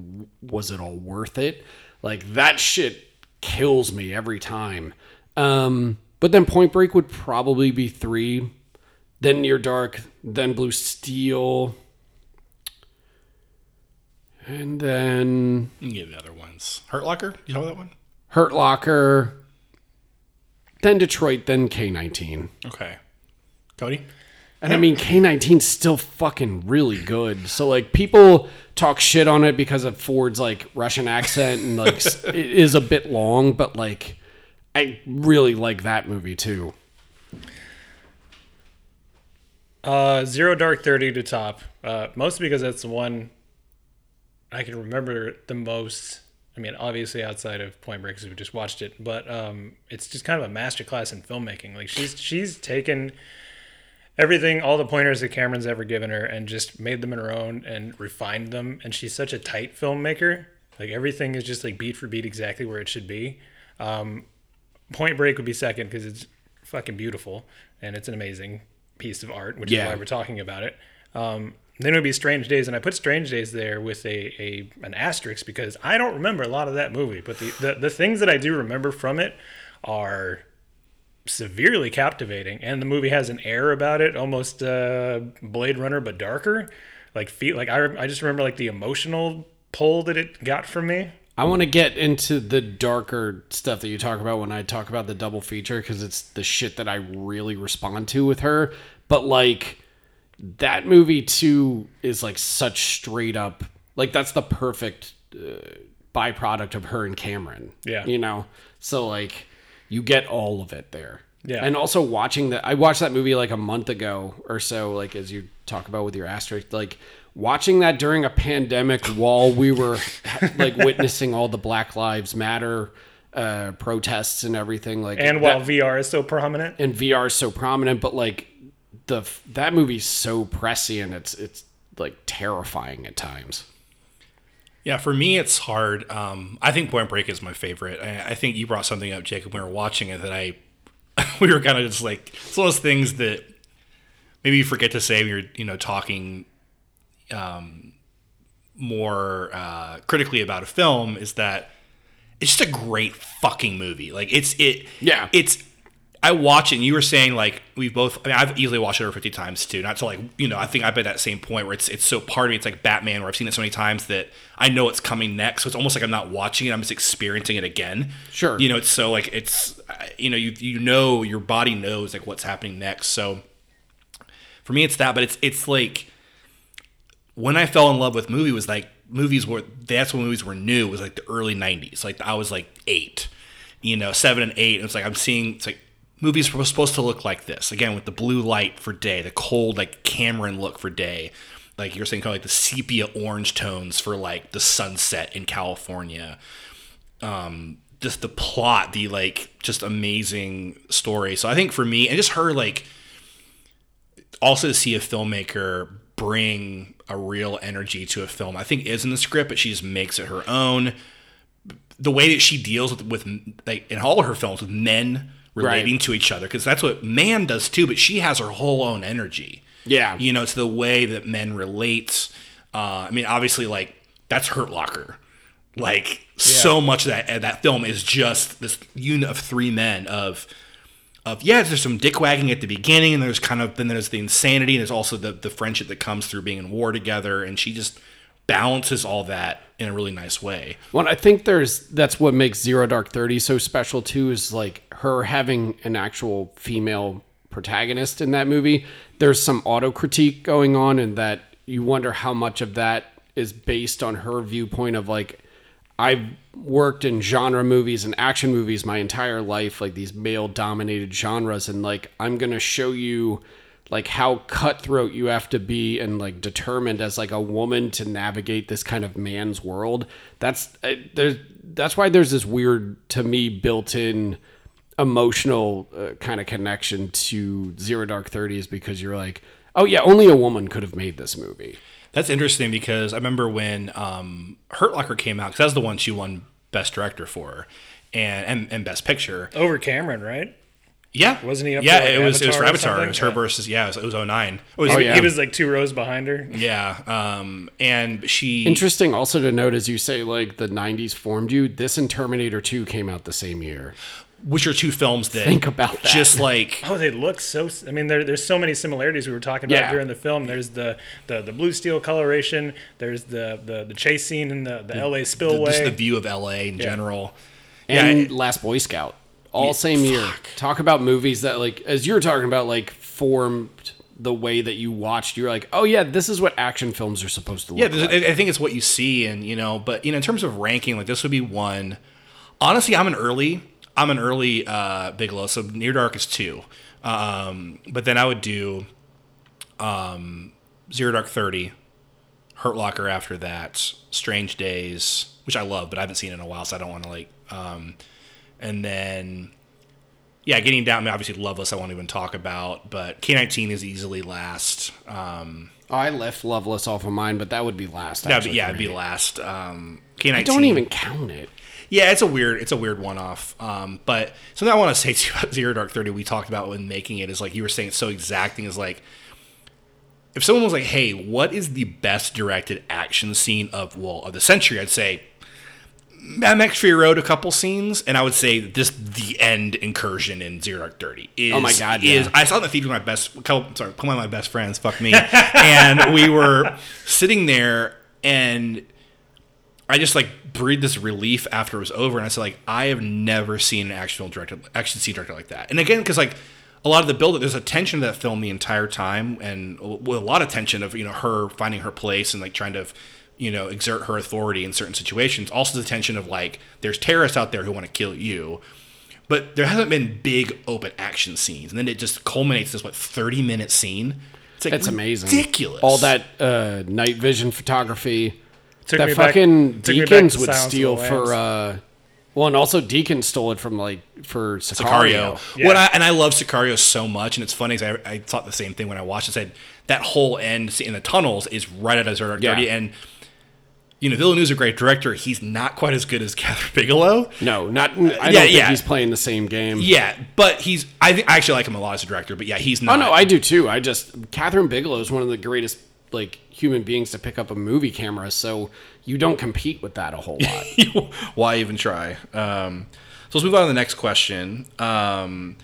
was it all worth it like that shit kills me every time um but then point break would probably be three then near dark then blue steel and then You can give the other ones. Hurt Locker? You know that one? Hurt Locker, then Detroit, then K19. Okay. Cody? And I mean, K19's still fucking really good. So, like, people talk shit on it because of Ford's, like, Russian accent and, like, it is a bit long, but, like, I really like that movie too. Uh, Zero Dark Thirty to top. Uh, mostly because that's the one I can remember the most. I mean, obviously outside of Point Break, because we just watched it, but um, it's just kind of a masterclass in filmmaking. Like she's she's taken everything, all the pointers that Cameron's ever given her, and just made them in her own and refined them. And she's such a tight filmmaker. Like everything is just like beat for beat exactly where it should be. Um, Point Break would be second because it's fucking beautiful and it's an amazing piece of art, which Yeah. is why we're talking about it. Um, then it would be Strange Days, and I put Strange Days there with a, a an asterisk because I don't remember a lot of that movie, but the, the, the things that I do remember from it are severely captivating, and the movie has an air about it, almost uh, Blade Runner but darker. Like feel like I I just remember like the emotional pull that it got from me. I want to get into the darker stuff that you talk about when I talk about the double feature because it's the shit that I really respond to with her. But like that movie too is like such straight up like that's the perfect uh, byproduct of her and Cameron. Yeah. you know. So like you get all of it there. Yeah. And also watching that, I watched that movie like a month ago or so. Like as you talk about with your asterisk, like watching that during a pandemic while we were like witnessing all the Black Lives Matter uh, protests and everything. Like And while that- VR is so prominent, and VR is so prominent, but like the that movie's so prescient, it's it's like terrifying at times. Yeah, for me, it's hard. Um, I think Point Break is my favorite. I, I think you brought something up, Jacob, when we were watching it that I, we were kind of just like, it's one of those things that maybe you forget to say when you're, you know, talking um, more uh, critically about a film is that it's just a great fucking movie. Like it's it. Yeah. It's. I watch it. and You were saying like we've both. I mean, I've easily watched it over fifty times too. Not to like you know. I think I've been at that same point where it's it's so part of me. It's like Batman, where I've seen it so many times that I know it's coming next. So it's almost like I'm not watching it. I'm just experiencing it again. Sure. You know, it's so like it's you know you you know your body knows like what's happening next. So for me, it's that. But it's it's like when I fell in love with movie was like movies were that's when movies were new it was like the early 90s like I was like 8 you know 7 and 8 and it's like I'm seeing it's like movies were supposed to look like this again with the blue light for day, the cold like Cameron look for day, like you're saying kind of like the sepia orange tones for like the sunset in California. Um, just the plot, the like just amazing story. So I think for me, and just her like also to see a filmmaker bring a real energy to a film, I think is in the script, but she just makes it her own. The way that she deals with with like in all of her films with men relating Right. to each other, because that's what man does too. But she has her whole own energy. Yeah. you know, it's the way that men relate. Uh, I mean, obviously, like that's Hurt Locker. Like so much of that that film is just this unit of three men of of yeah, there's some dick wagging at the beginning, and there's kind of then there's the insanity, and there's also the the friendship that comes through being in war together, and she just balances all that in a really nice way. Well, I think there's that's what makes Zero Dark Thirty so special too. Is like her having an actual female protagonist in that movie. There's some auto critique going on, and that you wonder how much of that is based on her viewpoint of like I've worked in genre movies and action movies my entire life, like these male dominated genres, and like I'm gonna show you like how cutthroat you have to be and like determined as like a woman to navigate this kind of man's world. That's uh, there's that's why there's this weird to me built-in emotional uh, kind of connection to Zero Dark Thirty is because you're like, oh yeah, only a woman could have made this movie. That's interesting because I remember when um, Hurt Locker came out because that's the one she won Best Director for, and and, and Best Picture. Over Cameron, right? Yeah, Wasn't he up yeah, for, like, it was it was for Avatar. It was her something? versus yeah, it was, it was 09. It was, Oh, yeah. He was like two rows behind her. yeah. Um, and she Interesting also to note as you say like the 90s formed you, this and Terminator 2 came out the same year. which are two films that Think about that. just like Oh, they look so. I mean, there, there's so many similarities we were talking about Yeah. during the film. There's the, the, the blue steel coloration. There's the, the, the chase scene in the, the LA the, spillway. just the view of LA in general. and Yeah, Last Boy Scout. All same year. Talk about movies that like as you're talking about like formed the way that you watched. You're like, "Oh yeah, this is what action films are supposed to look Yeah, like." I I think it's what you see, and you know, but you know, in terms of ranking, like this would be one. Honestly, I'm an early, I'm an early uh, Bigelow, so Near Dark is two, um, but then I would do um, Zero Dark Thirty, Hurt Locker after that, Strange Days, which I love, but I haven't seen in a while, so I don't want to like. Um, and then, yeah, getting down. I mean, obviously, Loveless. I won't even talk about, but K19 is easily last. Um, Oh, I left Loveless off of mine, but that would be last. That'd yeah, it'd be last. Um, K19. I don't even count it. Yeah, it's a weird, it's a weird one-off. Um, but something I want to say too about Zero Dark Thirty, we talked about when making it, is like you were saying, it's so exacting. Is like if someone was like, "Hey, what is the best directed action scene of well of the century?" I'd say Max Fury Road, a couple scenes, and I would say this the end incursion in Zero Dark Thirty. Is, Oh my God, Is yeah. I saw the theater with my best, couple, sorry, one of my best friends, fuck me, and we were sitting there and. I just like breathed this relief after it was over, and I said like I have never seen an action film directed, action scene director like that. And again, because like a lot of the build, there's a tension to that film the entire time, and with a lot of tension of you know her finding her place and like trying to you know exert her authority in certain situations. Also the tension of like there's terrorists out there who want to kill you, but there hasn't been big open action scenes, and then it just culminates this what 30 minute scene. It's like It's amazing. ridiculous. All that uh, night vision photography. Took that me back- fucking took me back Deakins would Silence of the steal for. Uh, well, and also Deakins stole it from like for Sicario. Sicario. What I, and I love Sicario so much, and it's funny 'cause I, I thought the same thing when I watched it. I said that whole end in the tunnels is right out of Zero Dark Yeah. Thirty, and you know Villeneuve's a great director. He's not quite as good as Kathryn Bigelow. No, not. I don't yeah, think yeah. he's playing the same game. Yeah, but he's. I, think, I actually like him a lot as a director, but yeah, he's not. Oh no, I do too. I just Kathryn Bigelow is one of the greatest like human beings to pick up a movie camera. So you don't compete with that a whole lot. Why even try? Um, so let's move on to the next question. Um,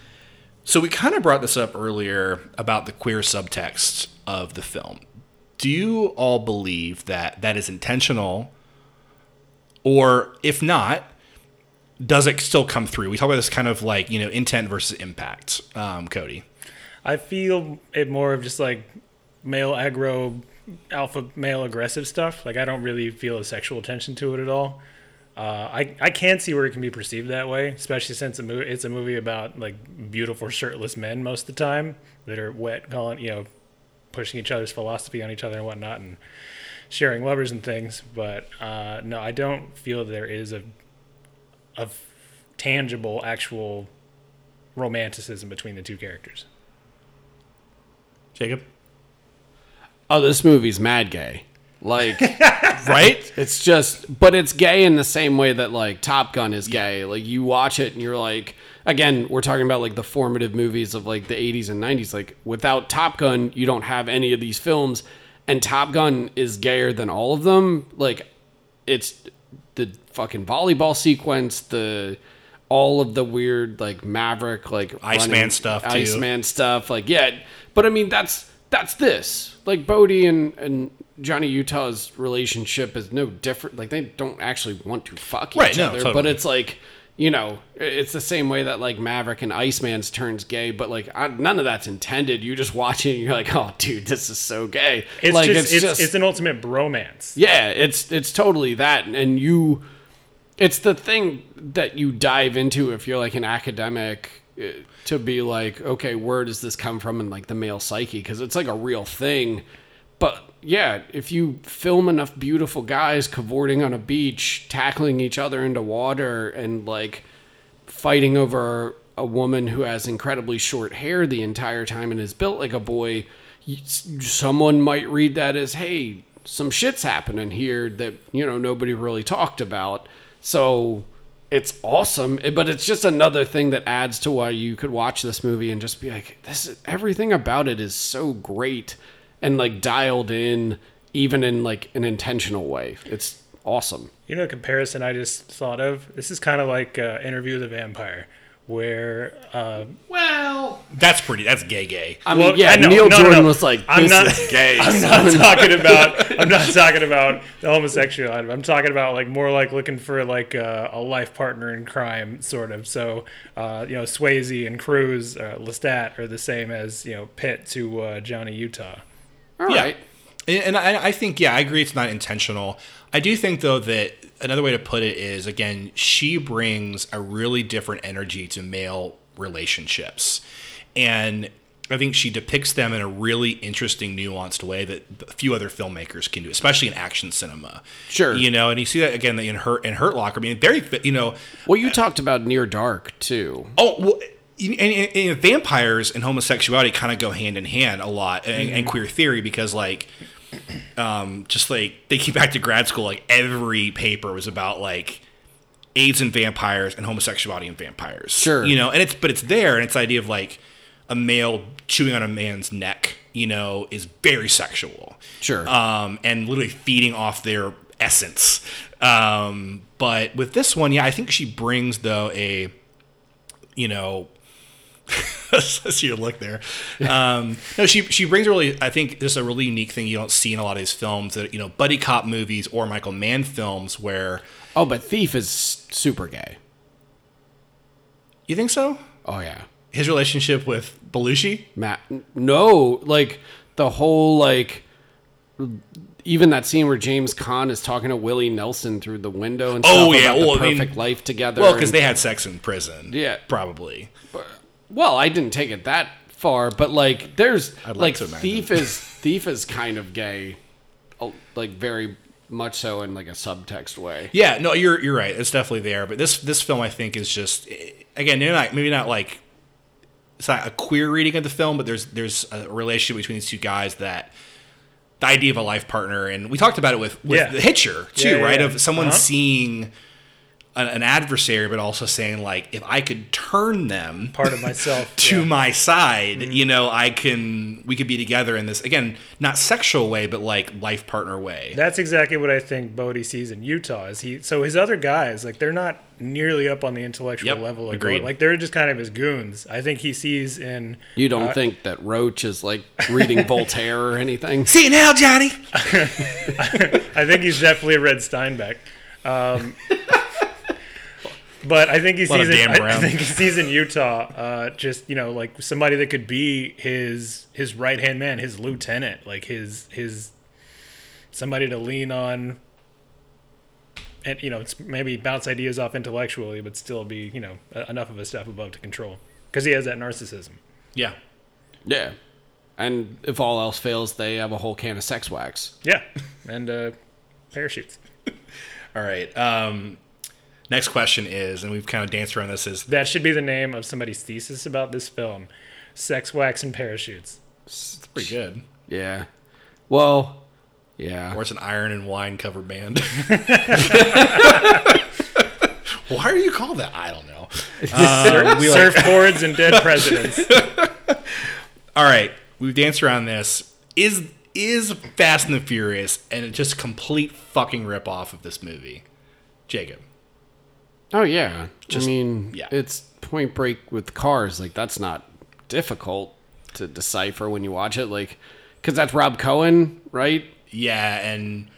so we kind of brought this up earlier about the queer subtext of the film. Do you all believe that that is intentional, or if not, does it still come through? We talk about this kind of like you know intent versus impact. Um, Cody. I feel it more of just like male aggro, alpha male aggressive stuff. Like I don't really feel a sexual tension to it at all. Uh, I I can see where it can be perceived that way, especially since a it's a movie about like beautiful shirtless men most of the time that are wet, calling you know, pushing each other's philosophy on each other and whatnot, and sharing lovers and things. But uh, no, I don't feel there is a a tangible actual romanticism between the two characters. Jacob. Oh, this movie's mad gay. Like, right? It's just, but it's gay in the same way that like Top Gun is gay. Like you watch it and you're like, again, we're talking about like the formative movies of like the 80s and 90s. Like without Top Gun, you don't have any of these films, and Top Gun is gayer than all of them. Like, it's the fucking volleyball sequence, the all of the weird like Maverick like Iceman stuff, too. Iceman stuff. Like, yeah, but I mean that's that's this. Like Bodhi and and Johnny Utah's relationship is no different. Like they don't actually want to fuck each Right, no, other, but it's like you know, it's the same way that like Maverick and Iceman's turns gay, but like I, none of that's intended. You just watch it and you're like, oh, dude, this is so gay. It's like just it's, it's an ultimate bromance. yeah, it's it's totally that, and you, it's the thing that you dive into if you're like an academic to be like, okay, where does this come from in like the male psyche? Because it's like a real thing. But yeah, if you film enough beautiful guys cavorting on a beach, tackling each other into water, and like fighting over a woman who has incredibly short hair the entire time and is built like a boy, someone might read that as, hey, some shit's happening here that, you know, nobody really talked about. So it's awesome, eh, but it's just another thing that adds to why you could watch this movie and just be like, this is, everything about it is so great and like dialed in, even in like an intentional way. It's awesome. You know, a comparison I just thought of. This is kind of like uh, Interview with a Vampire, where uh, Well, That's pretty. That's gay, gay. I mean, Well, yeah, I know- Neil no, no, Jordan no. was like, I'm not- is gay. I'm not talking about. I'm not talking about the homosexuality. I'm talking about like more like looking for like a, a life partner in crime, sort of. So, uh, you know, Swayze and Cruise, uh, Lestat are the same as you know Pitt to uh, Johnny Utah. All Yeah. right. And I, I think, yeah, I agree it's not intentional. I do think, though, that another way to put it is, again, she brings a really different energy to male relationships. And I think she depicts them in a really interesting, nuanced way that a few other filmmakers can do, especially in action cinema. Sure. You know, and you see that again in Hurt in Hurt Locker. I mean, very, you know, Well, you talked about Near Dark too. Oh, well, and, and, and vampires and homosexuality kind of go hand in hand a lot, and, and queer theory because like, um, just like thinking back to grad school, like every paper was about like AIDS and vampires and homosexuality and vampires. Sure. you know, and it's but it's there, and it's the idea of like a male chewing on a man's neck, you know, is very sexual. Sure. Um, and literally feeding off their essence. Um, but with this one, yeah, I think she brings though a, you know, See your look there. Um, no, she she brings a really. I think this is a really unique thing you don't see in a lot of these films that you know buddy cop movies or Michael Mann films where Oh, but Thief is super gay. you think so. Oh yeah. His relationship with Belushi. Matt, no, like the whole like even that scene where James Caan is talking to Willie Nelson through the window and Oh, yeah, well, I mean- perfect life together. Well, because they had sex in prison. Yeah. probably. Well, I didn't take it that far, but like there's I'd like like to. Thief is Thief is kind of gay, oh, like very much so in like a subtext way. Yeah, no, you're you're right. It's definitely there. But this this film, I think, is just again, they're not maybe not like it's not a queer reading of the film, but there's there's a relationship between these two guys that the idea of a life partner, and we talked about it with with Yeah. the Hitcher too, Yeah, yeah, right? yeah. Of someone Uh-huh. seeing an, an adversary, but also saying like, if I could turn them Part of myself, to yeah. my side, you know, I can we could be together in this again, not sexual way, but like life partner way. That's exactly what I think Bodhi sees in Utah. Is he so his other guys like they're not nearly up on the intellectual Yep, level. Of agreed. Like they're just kind of his goons. I think he sees in You don't uh, think that Roach is like reading Voltaire or anything? See you now, Johnny. I think he's definitely read Steinbeck. Um, but I think he sees of in, I, I think he sees in Utah uh, just you know like somebody that could be his his right hand man, his lieutenant, like his his somebody to lean on and you know, it's maybe bounce ideas off intellectually, but still be you know enough of a step above to control because he has that narcissism. Yeah. Yeah. And if all else fails, they have a whole can of sex wax. Yeah, and uh, parachutes. All right. Um, next question is, and we've kind of danced around this, is That should be the name of somebody's thesis about this film: sex, wax, and parachutes. it's pretty good. Yeah. Well, yeah. Or it's an iron and wine cover band. Why are you called that? I don't know. Um, we like- Surfboards and dead presidents. All right, we've danced around this. Is is Fast and the Furious and it's just complete fucking rip off of this movie? Jacob. Oh yeah. Just- I mean, yeah. it's Point Break with cars. Like that's not difficult to decipher when you watch it. Like, because that's Rob Cohen, right? Yeah, and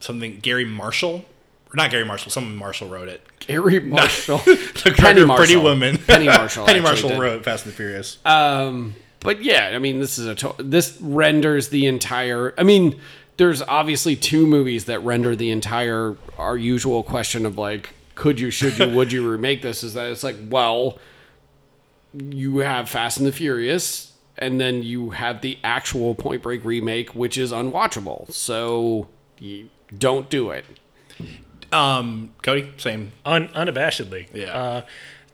something Garry Marshall, or not Garry Marshall. Someone Marshall wrote it. Gary Marshall, the Penny Marshall. Pretty Woman. Penny Marshall. Penny Marshall did. wrote Fast and the Furious. Um, but yeah, I mean, this is a to- this renders the entire. I mean, there's obviously two movies that render the entire our usual question of like, could you, should you, would you remake this? Is that it's like, well, you have Fast and the Furious, and then you have the actual Point Break remake, which is unwatchable. So you don't do it. Um, Cody, same. Un- unabashedly. Yeah. Uh,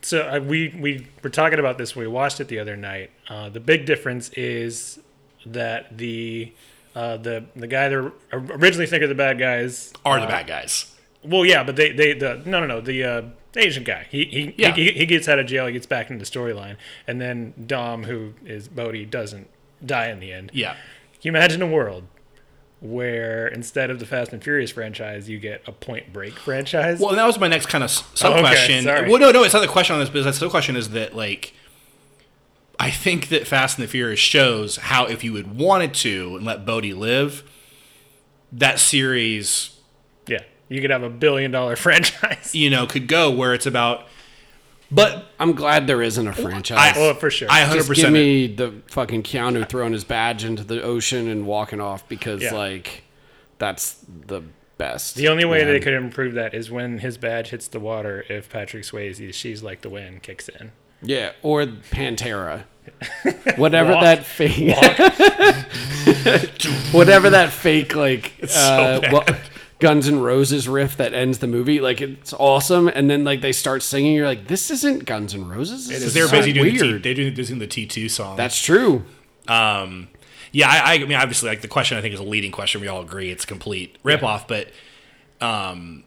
so uh, we we were talking about this when we watched it the other night. Uh, the big difference is that the uh, the the guy that originally think of the bad guys Are the uh, bad guys? Well, yeah, but they they the no no no the uh, Asian guy. He he, Yeah. he he gets out of jail. He gets back into the storyline, and then Dom, who is Bodhi, doesn't die in the end. Yeah. Can you imagine a world where instead of the Fast and Furious franchise, you get a Point Break franchise? Well, that was my next kind of sub Oh, okay, question. well, no, no, it's not the question on this, but the sub question is that like, I think that Fast and the Furious shows how if you had wanted to and let Bodhi live, that series, you could have a billion dollar franchise. you know, could go where it's about. But I'm glad there isn't a franchise. Oh, for sure. I 100 Just give me the fucking Keanu throwing his badge into the ocean and walking off because Yeah. like that's the best. The only way man. they could improve that is when his badge hits the water. If Patrick Swayze's "She's Like the Wind" kicks in. Yeah, or Pantera. Whatever Walk. that fake Whatever that fake like uh bad. Guns N' Roses riff that ends the movie, like it's awesome, and then like they start singing, you're like, this isn't Guns N' Roses. This is they're busy doing the T, weird. they're doing, the T two song. That's true. Um, yeah, I, I mean, obviously, like the question I think is a leading question. We all agree it's a complete ripoff, but um,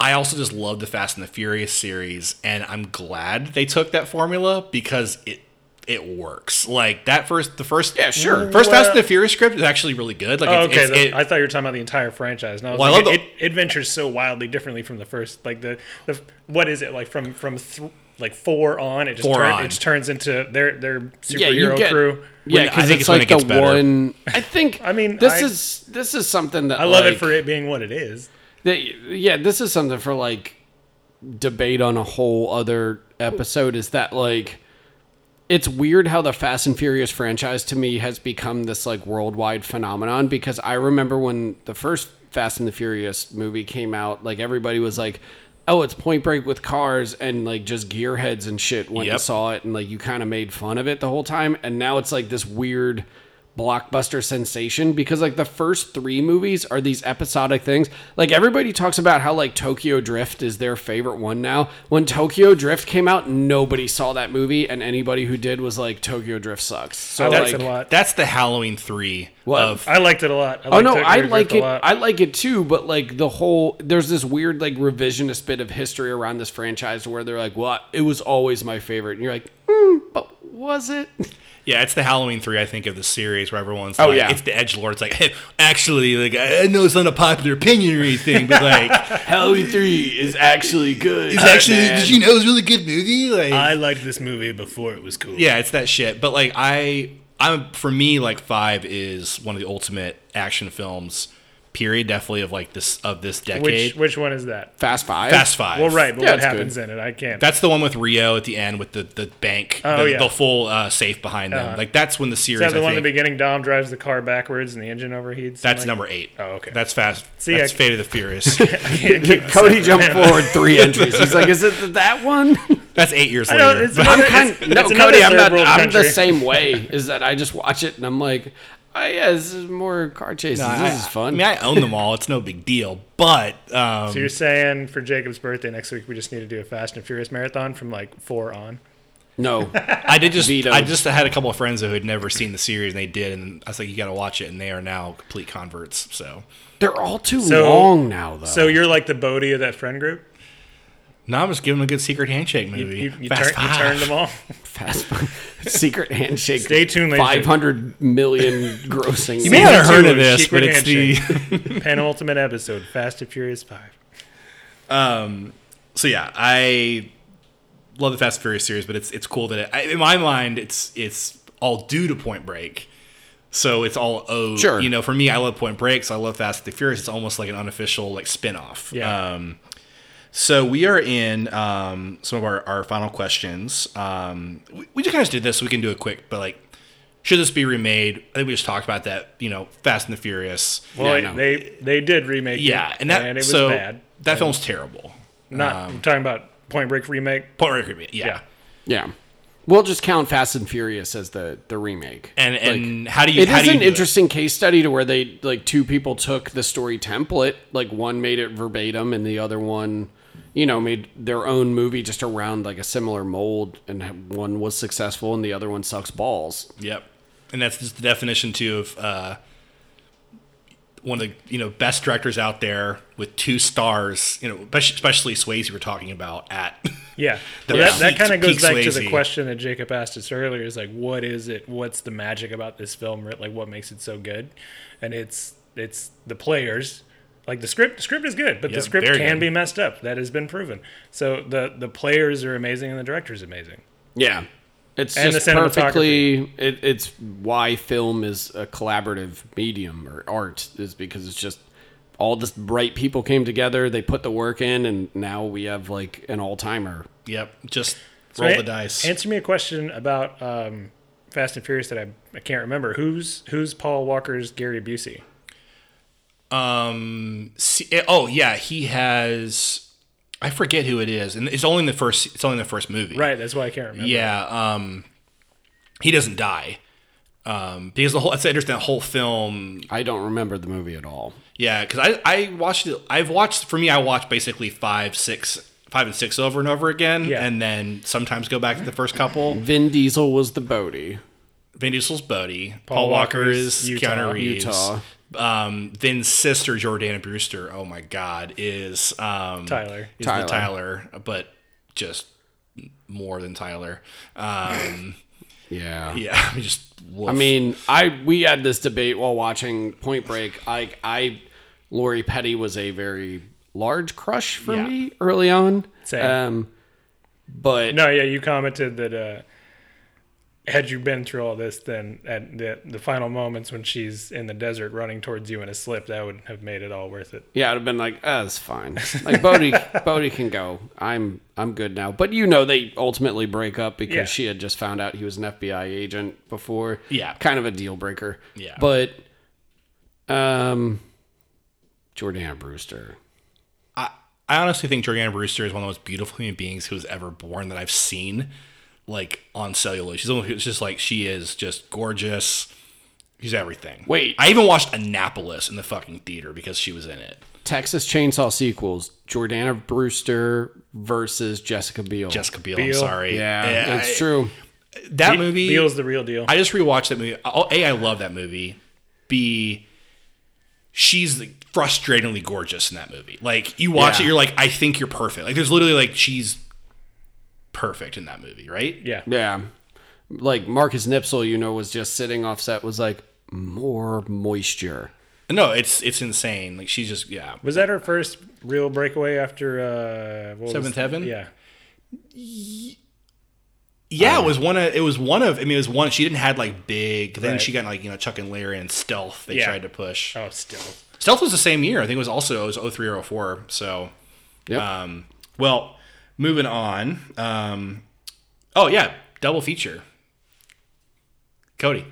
I also just love the Fast and the Furious series, and I'm glad they took that formula because it it works. Like that first, the first, Yeah, sure. first Fast Well- and the Furious script is actually really good. Like, Oh, it's, okay, it's, the- it- I thought you were talking about the entire franchise. No, Well, I like, love it, the- it, it ventures so wildly differently from the first. Like the, the what is it like from from th- like four on? It just Four turn, on. it just turns into their their superhero Yeah, get crew. Yeah, because think it's it's when like it gets the better. one. I think. I mean, this I- is this is something that I love it for it being what it is. that- yeah, this is something for like debate on a whole other episode. Is that like it's weird how the Fast and Furious franchise to me has become this like worldwide phenomenon because I remember when the first Fast and the Furious movie came out, like everybody was like, "Oh, it's Point Break with cars," and like just gearheads and shit went Yep. and saw it, and like you kind of made fun of it the whole time, and now it's like this weird blockbuster sensation because like the first three movies are these episodic things like everybody talks about how like tokyo drift is their favorite one now when tokyo drift came out nobody saw that movie and anybody who did was like tokyo drift sucks so I liked like it a lot. that's the Halloween three What? of I liked it a lot. I Oh no, Tokyo I Drift like a it. I like it too, but like the whole there's this weird like revisionist bit of history around this franchise where they're like, "Well, it was always my favorite," and you're like, hmm, "But was it?" Yeah, it's the Halloween three, I think, of the series where everyone's Oh, like, yeah. it's the Edge Lord. It's like, hey, actually, like I I know it's not a popular opinion or anything, but like, Halloween three is actually good. it's actually, did you know it was a really good movie? Like, I liked this movie before it was cool. yeah, it's that shit. But like, I, I'm for me, like five is one of the ultimate action films. Period, definitely of like this of this decade. Which which one is that? Fast Five. Fast Five. Well, right, but Yeah, what it's happens in it? I can't. That's the one with Rio at the end with the, the bank, Oh, the, yeah. the full uh, safe behind them. Uh-huh. Like that's when the series. is that the I one in the beginning? Dom drives the car backwards and the engine overheats. That's Something number like- eight. Oh, okay. That's fast. See, that's I- Fate of the Furious. Cody jumped forward three entries. He's like, "Is it that one?" that's eight years later. it's I'm another- kind it's- no, it's Cody. I'm not. world I'm the same way. Is that I just watch it and I'm like, oh yeah, this is more car chases. No, this I, is fun. I mean, I own them all. It's no big deal. But um, So you're saying for Jacob's birthday next week, we just need to do a Fast and Furious marathon from like four on? no, I did just Veto. I just had a couple of friends who had never seen the series and they did, and I was like, you got to watch it, and they are now complete converts. So they're all too So- long now, though. So you're like the Bodhi of that friend group. Now I'm just giving them a good secret handshake You, movie. you, you, Fast turn, you turned them all. Fast secret handshake. Stay tuned, ladies Five hundred million grossing. You may not have heard of this, Secret but it's the penultimate episode, Fast and Furious Five. Um, so yeah, I love the Fast and Furious series, but it's it's cool that it, I, in my mind it's it's all due to Point Break. So it's all owed. Sure. You know, for me, I love Point Break, so I love Fast and the Furious. It's almost like an unofficial like spin-off. Yeah. Um, so we are in um, some of our, our final questions. Um, we, we just kind of did this, so we can do it quick. But like, should this be remade? I think we just talked about that. You know, Fast and the Furious. Well, Yeah, they they did remake Yeah, it, and that it was so bad. that film's terrible. Not um, I'm talking about Point Break remake. Point Break remake. Yeah. Yeah. Yeah, we'll just count Fast and Furious as the the remake. And and how do you It how is do you an do it? interesting case study to where they like two people took the story template, like one made it verbatim and the other one, you know, made their own movie just around like a similar mold, and one was successful and the other one sucks balls. Yep. And that's just the definition too of uh, one of the you know best directors out there with two stars. You know, especially especially Swayze we're talking about at. Yeah, well, that, that kind of goes peak back to the question that Jacob asked us earlier: is like, what is it? What's the magic about this film? Like, what makes it so good? And it's it's the players. Like the script, the script is good, but Yeah, the script can good. be messed up. That has been proven. So the the players are amazing and the director's amazing. Yeah. It's And just the perfectly. It, it's why film is a collaborative medium or art is because it's just all the bright people came together. They put the work in, and now we have like an all timer. yep. Just So roll a- the dice. Answer me a question about um, Fast and Furious that I, I can't remember. Who's who's Paul Walker's Gary Busey? Um. See, eh, oh yeah, he has. I forget who it is, and it's only in the first. It's only in the first movie. Right, that's why I can't remember. Yeah. Um. He doesn't die. Um. Because the whole. That's interesting. The whole film. I don't remember the movie at all. Yeah, because I I watched it. I've watched for me. I watched basically five, six, five and six over and over again, Yeah. and then sometimes go back to the first couple. Vin Diesel was the Bodhi. Vin Diesel's Bodhi. Paul Paul, Walker Walker's is Utah. Keanu Reeves. Utah. Um, Vin's sister Jordana Brewster. Oh my God, is um, Tyler. Is Tyler. the Tyler, but just more than Tyler. Um, Yeah. yeah, I mean, just. woof. I mean, I we had this debate while watching Point Break. I I Lori Petty was a very large crush for Yeah. me early on. Same. Um, but No, yeah, you commented that uh, had you been through all this, then at the the final moments when she's in the desert running towards you in a slip, that would have made it all worth it. yeah, I'd have been like, ah, that's fine. Like Bodhi, Bodhi can go. I'm I'm good now. But you know, they ultimately break up because Yeah. she had just found out he was an FBI agent before. Yeah. kind of a deal breaker. Yeah. but um, Jordana Brewster. I, I honestly think Jordana Brewster is one of the most beautiful human beings who was ever born that I've seen, like on celluloid. She's the one who's just like she is just gorgeous. She's everything. Wait. I even watched Annapolis in the fucking theater because she was in it. Texas Chainsaw sequels: Jordana Brewster versus Jessica Biel. Jessica Biel. I'm sorry. Yeah, it's I- true. That Be- movie. Biel's the real deal. I just rewatched that movie. Oh, A, I love that movie. B, she's like, frustratingly gorgeous in that movie. Like you watch Yeah. it, you're like, I think you're perfect. Like there's literally like she's perfect in that movie, right? yeah. Yeah, like Marcus Nispel, you know, was just sitting off set, was like more moisture. No, it's it's insane. Like she's just yeah. Was that her first real breakaway after uh, what was- Seventh Heaven? Yeah. Yeah, it was one of it was one of I mean it was one she didn't had like big then Right. she got like you know Chuck and Larry and Stealth they Yeah. tried to push. Oh, Stealth. Stealth was the same year. I think it was also it was 03 or 04. So Yep. um well, moving on. Um oh yeah, double feature. Cody.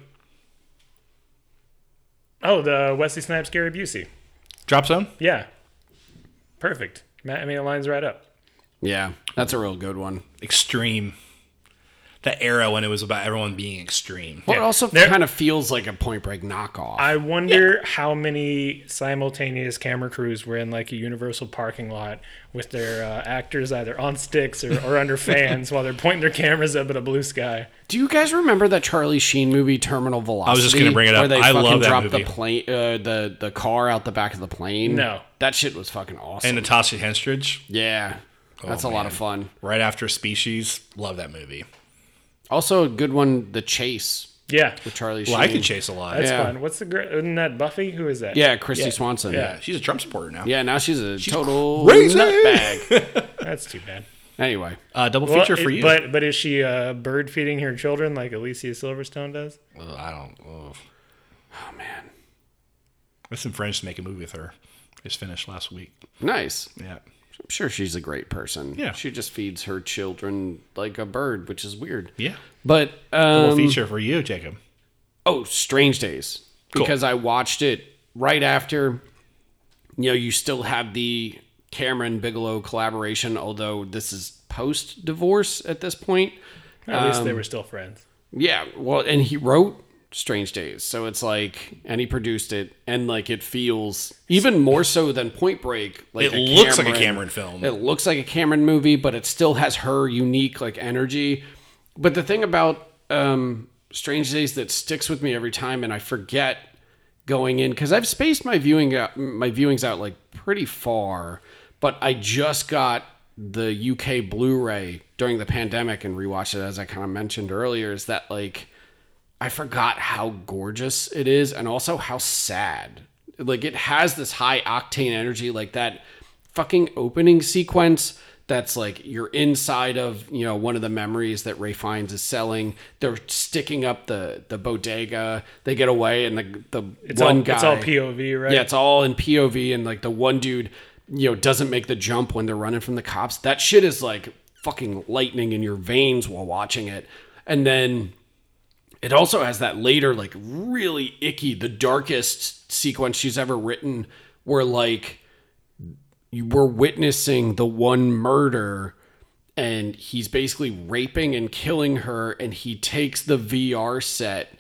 Oh, the Wesley Snipes Gary Busey. Drop zone? Yeah. Perfect. Ma- I mean, it lines right up. Yeah, that's a real good one. Extreme. That era when it was about everyone being extreme. Well, it also There- kind of feels like a Point Break knockoff. I wonder how many simultaneous camera crews were in like a Universal parking lot with their uh, actors either on sticks or, or under fans while they're pointing their cameras up at a blue sky. Do you guys remember that Charlie Sheen movie, Terminal Velocity? I was just gonna bring it up. Where they I fucking love that dropped movie. the plane, uh, the the car out the back of the plane. No. that shit was fucking awesome. And Natasha Henstridge, yeah, that's Oh, a lot of fun. right after Species. Love that movie. Also, a good one, The Chase Yeah, with Charlie Sheen. Well, I could chase a lot. that's Yeah. fun. What's the girl? Isn't that Buffy? Who is that? Yeah, Kristy Yeah. Swanson. Yeah. She's a Trump supporter now. yeah. Now she's a total crazy. nutbag. That's too bad. anyway, Uh, double Well, feature for it- you. But but is she uh, bird feeding her children like Alicia Silverstone does? Ugh, I don't. Ugh. oh man, I have some friends to make a movie with her. Just finished last week. nice. Yeah. I'm sure she's a great person. Yeah. she just feeds her children like a bird, which is weird. Yeah. But um, feature for you, Jacob. Oh, Strange Days. Cool. Because I watched it right after, you know, you still have the Cameron Bigelow collaboration, although this is post divorce at this point. At least they Um, were still friends. Yeah, well, and he wrote Strange Days, so it's like, and he produced it, and like it feels even more so than Point Break. Like It looks like a Cameron film. It looks like a Cameron movie, but it still has her unique like energy. But the thing about um, Strange Days that sticks with me every time, and I forget going in because I've spaced my viewing out, my viewings out like pretty far, but I just got the UK Blu-ray during the pandemic and rewatched it as I kind of mentioned earlier. Is that like I forgot how gorgeous it is and also how sad. Like it has this high octane energy, like that fucking opening sequence that's like you're inside of you know one of the memories that Ralph Fiennes is selling. They're sticking up the the bodega. They get away and the the It's one all guy. it's all POV, right? Yeah, it's all in POV, and like the one dude, you know, doesn't make the jump when they're running from the cops. That shit is like fucking lightning in your veins while watching it. And then it also has that later, like really icky, the darkest sequence she's ever written, where like you were witnessing the one murder and he's basically raping and killing her and he takes the VR set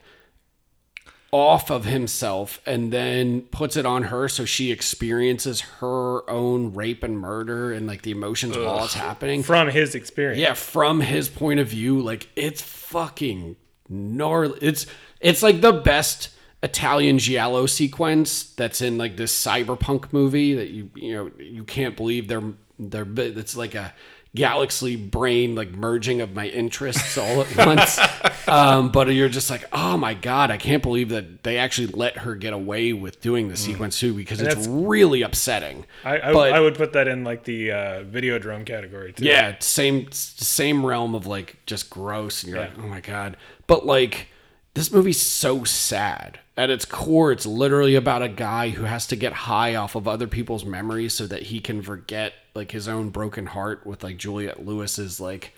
off of himself and then puts it on her so she experiences her own rape and murder and like the emotions while it's happening From his experience. yeah from his point of view like it's fucking gnarly it's it's like the best italian giallo sequence that's in like this cyberpunk movie that you you know you can't believe they're they're it's like a galaxy brain like merging of my interests all at once um, but you're just like oh my god i can't believe that they actually let her get away with doing the sequence too because And it's really upsetting I, I, But- I would put that in like the uh, Videodrome category too. yeah, same same realm of like just gross, and you're Yeah. like, oh my god. But like, this movie's so sad. At its core, it's literally about a guy who has to get high off of other people's memories so that he can forget like his own broken heart. With like Juliette Lewis's like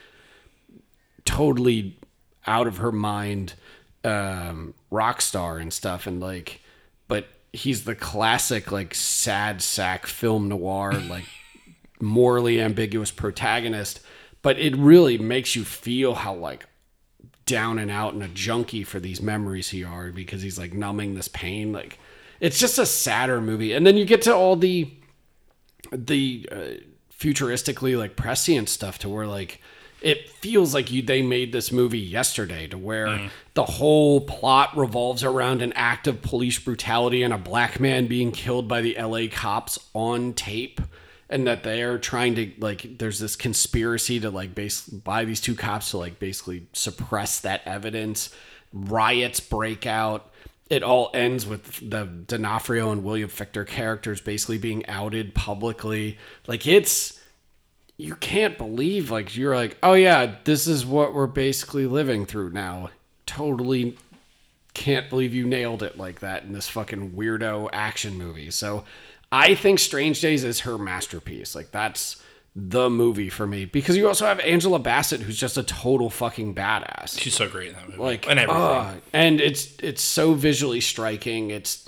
totally out of her mind um rock star and stuff and like but he's the classic like sad sack film noir like morally ambiguous protagonist but it really makes you feel how like down and out and a junkie for these memories he are because he's like numbing this pain. Like it's just a sadder movie. And then you get to all the the uh, futuristically like prescient stuff to where like it feels like you they made this movie yesterday to where the whole plot revolves around an act of police brutality and a black man being killed by the LA cops on tape and that they're trying to like there's this conspiracy to like base by these two cops to like basically suppress that evidence riots break out it all ends with the D'Onofrio and William Fichtner characters basically being outed publicly like it's you can't believe like you're like, oh yeah, this is what we're basically living through now. Totally can't believe you nailed it like that in this fucking weirdo action movie. So I think Strange Days is her masterpiece. Like that's the movie for me because you also have Angela Bassett who's just a total fucking badass. She's so great in that movie. Like and everything. uh, and it's it's so visually striking. It's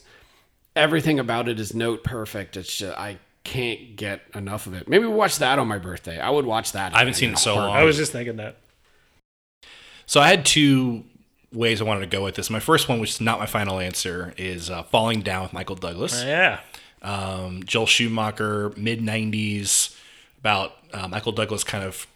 everything about it is note perfect. It's just I can't get enough of it. Maybe watch that on my birthday. I would watch that. I haven't seen it so long. I was just thinking that. So I had two ways I wanted to go with this. My first one, which is not my final answer, is uh, Falling Down with Michael Douglas. Yeah. Um, Joel Schumacher, mid 90s, about uh, Michael Douglas kind of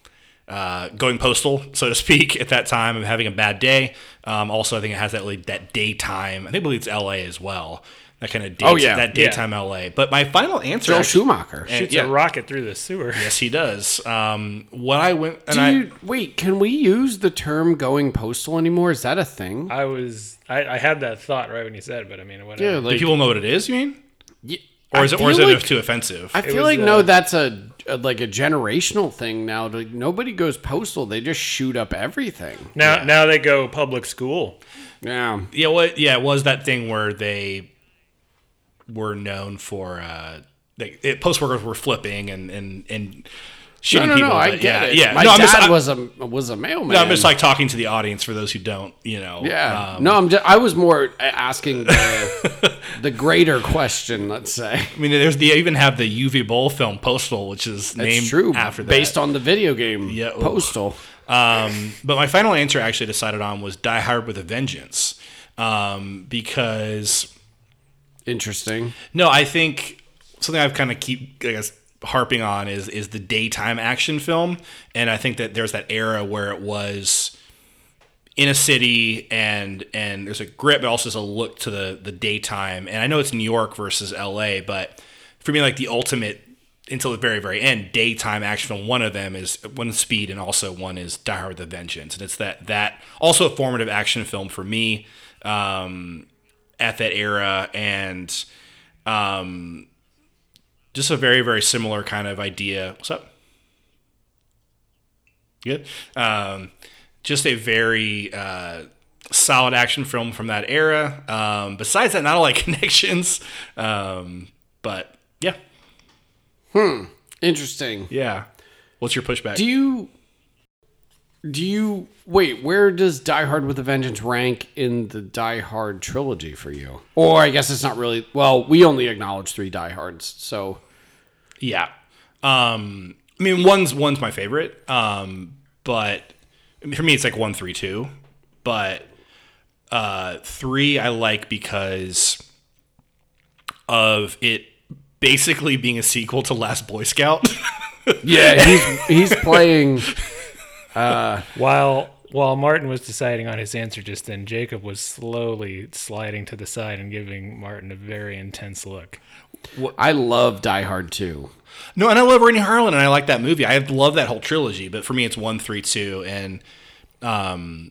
uh, going postal, so to speak, at that time of having a bad day. Um, also, I think it has that like, that daytime. I think I believe it's L.A. as well. That kind of day, Oh, yeah. that Yeah. daytime L.A. But my final answer, Joel actually- Schumacher. and- Shoots yeah, a rocket through the sewer. yes, he does. Um, what I went and Do I you, wait, can we use the term going postal anymore? Is that a thing? I was I, I had that thought right when you said it, but I mean whatever. Yeah, do people know what it is? You mean, y- or is it or is feel it too offensive? I feel was, like uh, no, that's a, a like a generational thing now. Like nobody goes postal; they just shoot up everything. Now now they go public school. Yeah, Yeah, what? Yeah, it was that thing where they were known for uh, they, it, post workers were flipping and and and no, shooting no, people. no. I get yeah, it. Yeah, my no, dad just, was a was a mailman. no, I'm just like talking to the audience for those who don't, you know. yeah. um, no, I'm just, I was more asking the, the greater question. Let's say I mean, there's they even have the Uwe Boll film Postal, which is it's named true after that. based on the video game Yeah. Postal. Um, but my final answer I actually decided on was Die Hard with a Vengeance, um, because Interesting. No, I think something I've kind of keep I guess harping on is is the daytime action film, and I think that there's that era where it was in a city and and there's a grip, but also there's a look to the the daytime. And I know it's New York versus L.A., but for me, like the ultimate until the very very end daytime action film. One of them is one Speed, and also one is Die Hard a Vengeance, and it's that that also a formative action film for me. Um, at that era and um, just a very very similar kind of idea. What's up? Good. Um, just a very uh, solid action film from that era. Um, besides that, not a lot of connections. Um, but yeah, Hmm. Interesting. yeah. What's your pushback? Do you do you wait? Where does Die Hard with a Vengeance rank in the Die Hard trilogy for you? Or I guess it's not really. Well, we only acknowledge three Die Hards, so Yeah. Um, I mean, one's one's my favorite. Um, but for me, it's like one, three, two. But uh, three I like because of it basically being a sequel to Last Boy Scout. yeah, he's he's playing. uh, While while Martin was deciding on his answer just then, Jacob was slowly sliding to the side and giving Martin a very intense look. I love Die Hard too. No, and I love Renny Harlin, and I like that movie. I love that whole trilogy. But for me, it's one, three, two, and um,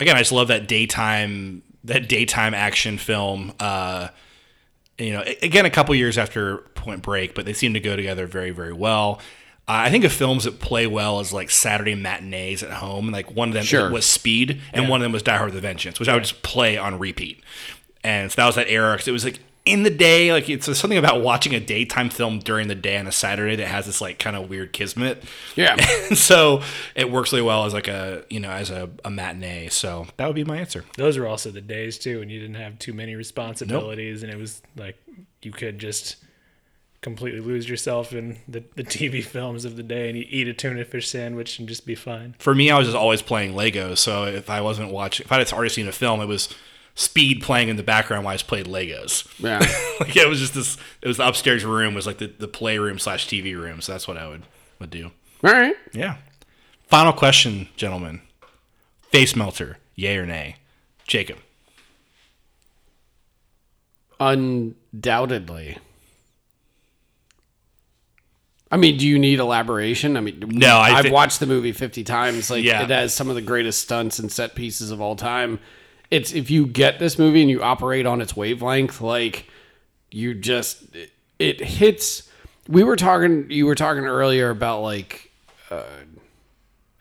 again, I just love that daytime that daytime action film. Uh, you know, again, a couple years after Point Break, but they seem to go together very, very well. Uh, I think of films that play well as like Saturday matinees at home, and like one of them Sure. was Speed, and one of them was Die Hard with a Vengeance, which I would just play on repeat. And so that was that era because it was like in the day, like it's something about watching a daytime film during the day on a Saturday that has this like kind of weird kismet. Yeah. and so it works really well as like a you know as a, a matinee. So that would be my answer. Those were also the days too, when you didn't have too many responsibilities, and it was like you could just completely lose yourself in the, the TV films of the day, and you eat a tuna fish sandwich and just be fine. For me, I was just always playing Legos. So if I wasn't watching, if I had already seen a film, it was Speed playing in the background while I just played Legos. Yeah. like it was just this. It was the upstairs room was like the, the playroom slash TV room. So that's what I would would do. All right. Yeah. Final question, gentlemen. Face melter, yay or nay? Jacob. Undoubtedly. I mean, do you need elaboration? I mean, No, I I've thi- watched the movie 50 times. Like, Yeah. it has some of the greatest stunts and set pieces of all time. It's if you get this movie and you operate on its wavelength, like, you just, it, it hits. We were talking, you were talking earlier about like uh,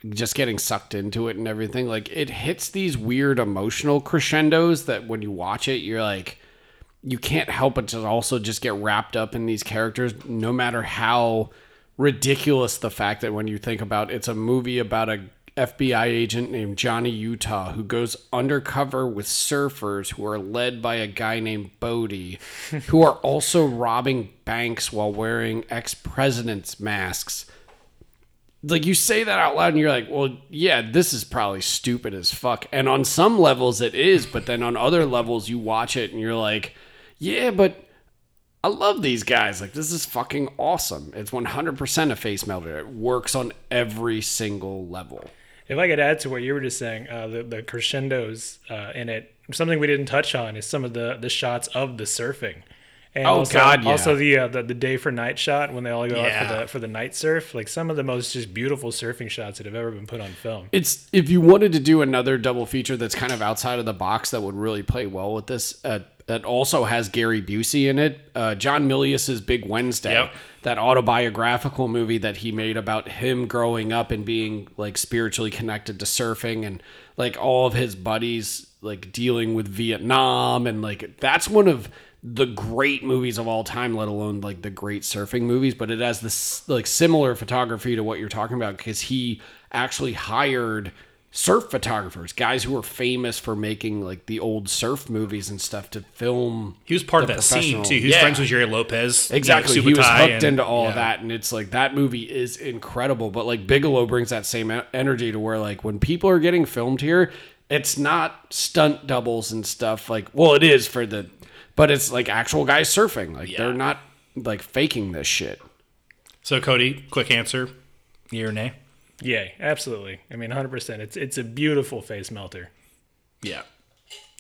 just getting sucked into it and everything. Like it hits these weird emotional crescendos that when you watch it, you're like, you can't help but to also just get wrapped up in these characters, no matter how ridiculous the fact that when you think about it's a movie about a FBI agent named Johnny Utah who goes undercover with surfers who are led by a guy named Bodhi, who are also robbing banks while wearing ex president's masks. Like you say that out loud and you're like, well, yeah, this is probably stupid as fuck. And on some levels it is, but then on other levels you watch it and you're like, yeah, but I love these guys. Like this is fucking awesome. It's 100% a face melter. It works on every single level. If I could add to what you were just saying, uh, the the crescendos uh, in it, something we didn't touch on is some of the the shots of the surfing. And Oh, also, God, yeah. Also the, uh, the the day for night shot when they all go out for the for the night surf, like some of the most just beautiful surfing shots that have ever been put on film. It's if you wanted to do another double feature that's kind of outside of the box that would really play well with this. Uh, that also has Gary Busey in it. Uh, John Milius's Big Wednesday, Yep. That autobiographical movie that he made about him growing up and being like spiritually connected to surfing and like all of his buddies like dealing with Vietnam and like that's one of the great movies of all time, let alone like the great surfing movies. But it has this like similar photography to what you're talking about because he actually hired surf photographers, guys who were famous for making like the old surf movies and stuff to film. He was part of that scene too. He was Yeah. friends with Gerry Lopez. Exactly. you know, he was hooked and- into all yeah. of that. And it's like that movie is incredible. But like Bigelow brings that same energy to where like when people are getting filmed here, it's not stunt doubles and stuff. Like, well, it is for the, but it's like actual guys surfing. Like they're not like faking this shit. So Cody, quick answer, yeah or nay? Yay, absolutely. I mean, hundred percent. It's it's a beautiful face melter. Yeah,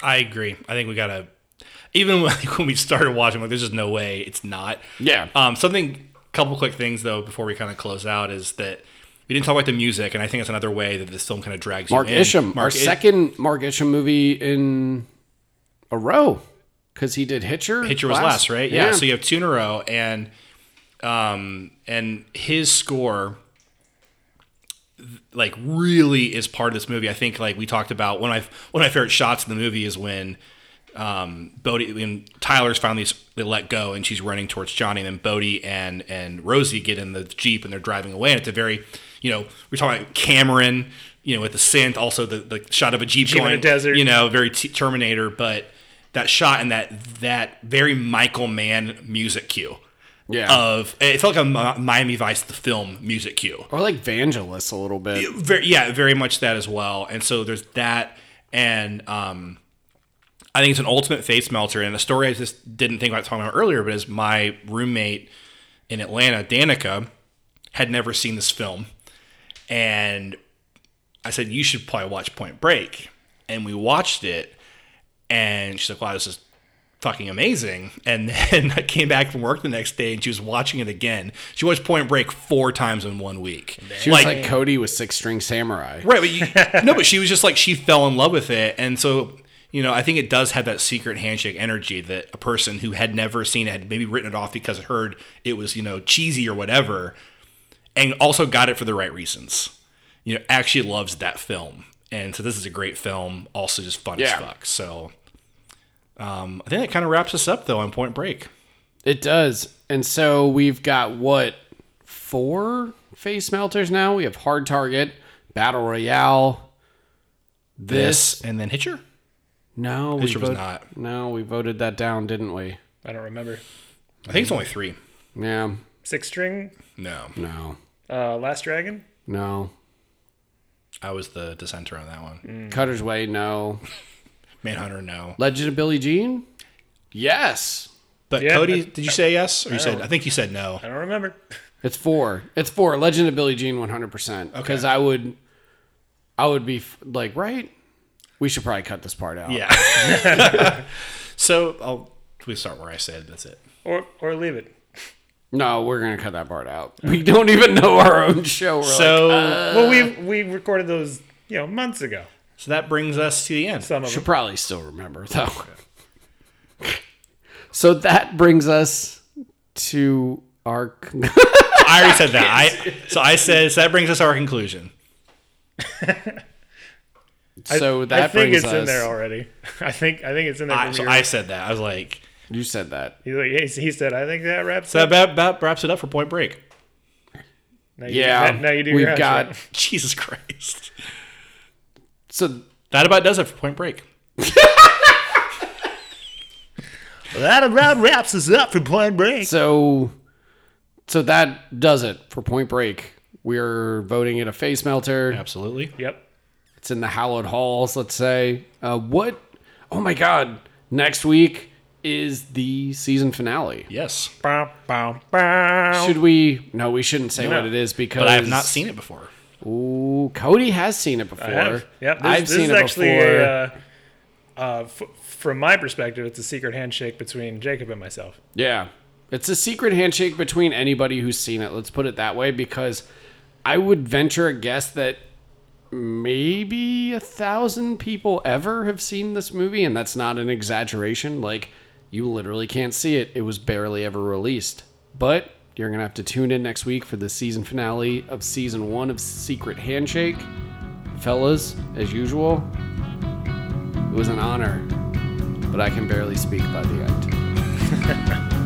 I agree. I think we gotta. Even when, when we started watching, like, there's just no way it's not. Yeah. Um, something. Couple quick things though before we kind of close out is that we didn't talk about the music, and I think it's another way that this film kind of drags Mark you in. Isham, our Mark second Mark Isham movie in a row, because he did Hitcher. Hitcher was last, right? Yeah. So you have two in a row, and um, and his score, th- like, really is part of this movie. I think, like we talked about, one of my one of my favorite shots in the movie is when um, Bodhi, when Tyler's finally they let go, and she's running towards Johnny, and then Bodhi and and Rosie get in the jeep, and they're driving away, and it's a very, you know, we're talking about Cameron. You know, with the synth, also the, the shot of a jeep, Jeep in going a desert. You know, very t- Terminator, but that shot and that that very Michael Mann music cue. Yeah. Of it felt like a Miami Vice the film music cue. or like Vangelis a little bit. Very, yeah, very much that as well. And so there's that, and um, I think it's an ultimate face melter. And the story I just didn't think about talking about earlier, but is my roommate in Atlanta, Danica, had never seen this film, and I said you should probably watch Point Break, and we watched it, and she's like, "Wow, this is fucking amazing." And then I came back from work the next day, and she was watching it again. She watched Point Break four times in one week. She was like, Cody with Six String Samurai. Right, but you, no, but she was just like she fell in love with it, and so you know I think it does have that secret handshake energy that a person who had never seen it had maybe written it off because it heard it was you know cheesy or whatever, and also got it for the right reasons. You know, actually loves that film, and so this is a great film. Also, just fun as fuck. So, um, I think that kind of wraps us up though on Point Break. It does. And so we've got what four face melters now? We have Hard Target, Battle Royale, this. and then Hitcher. No, we Hitcher was not. No, we voted that down, didn't we? I don't remember. I think it's only three. Yeah. Six string, No, No. uh, Last Dragon. No. I was the dissenter on that one. Mm. Cutter's Way, no. Manhunter, no. Legend of Billie Jean? Yes. But Yeah, Cody, I- did you say yes or you said? I think you said no. I don't remember. It's four. It's four. Legend of Billie Jean, one hundred percent. Because I would, I would be f- like, right? We should probably cut this part out. Yeah. so I'll we start where I said. That's it. Or or leave it. No, we're gonna cut that part out. We don't even know our own show. We're So like, uh, well, we we recorded those you know months ago. So that brings us to the end. Some of should them. probably still remember though. so that brings us to our. I already said that. I so I said so that brings us to our conclusion. So I that think brings it's in there already. I think I think it's in there. I, from so your- I said that. I was like, You said that. He, like, he he said, I think that wraps so up. that about, about wraps it up for Point Break. Now you- Yeah, now you do we've your house, got. right? Jesus Christ. So That about does it for Point Break. that about wraps us up for Point Break. So, so that does it for Point Break. We're voting it a face melter. Absolutely. Yep. It's in the hallowed halls. Let's say. Uh, what? Oh my God! Next week is the season finale. Yes. Bow, bow, bow. Should we? No, we shouldn't say No. what it is because But I have not seen it before. Ooh, Cody has seen it before. I have. Yep. This, I've this seen is it actually before. a. Uh, uh, f- from my perspective, it's a secret handshake between Jacob and myself. Yeah. It's a secret handshake between anybody who's seen it. Let's put it that way because I would venture a guess that maybe a thousand people ever have seen this movie, and that's not an exaggeration. Like, you literally can't see it. It was barely ever released. But you're going to have to tune in next week for the season finale of season one of Secret Handshake. Fellas, as usual, it was an honor, but I can barely speak by the end.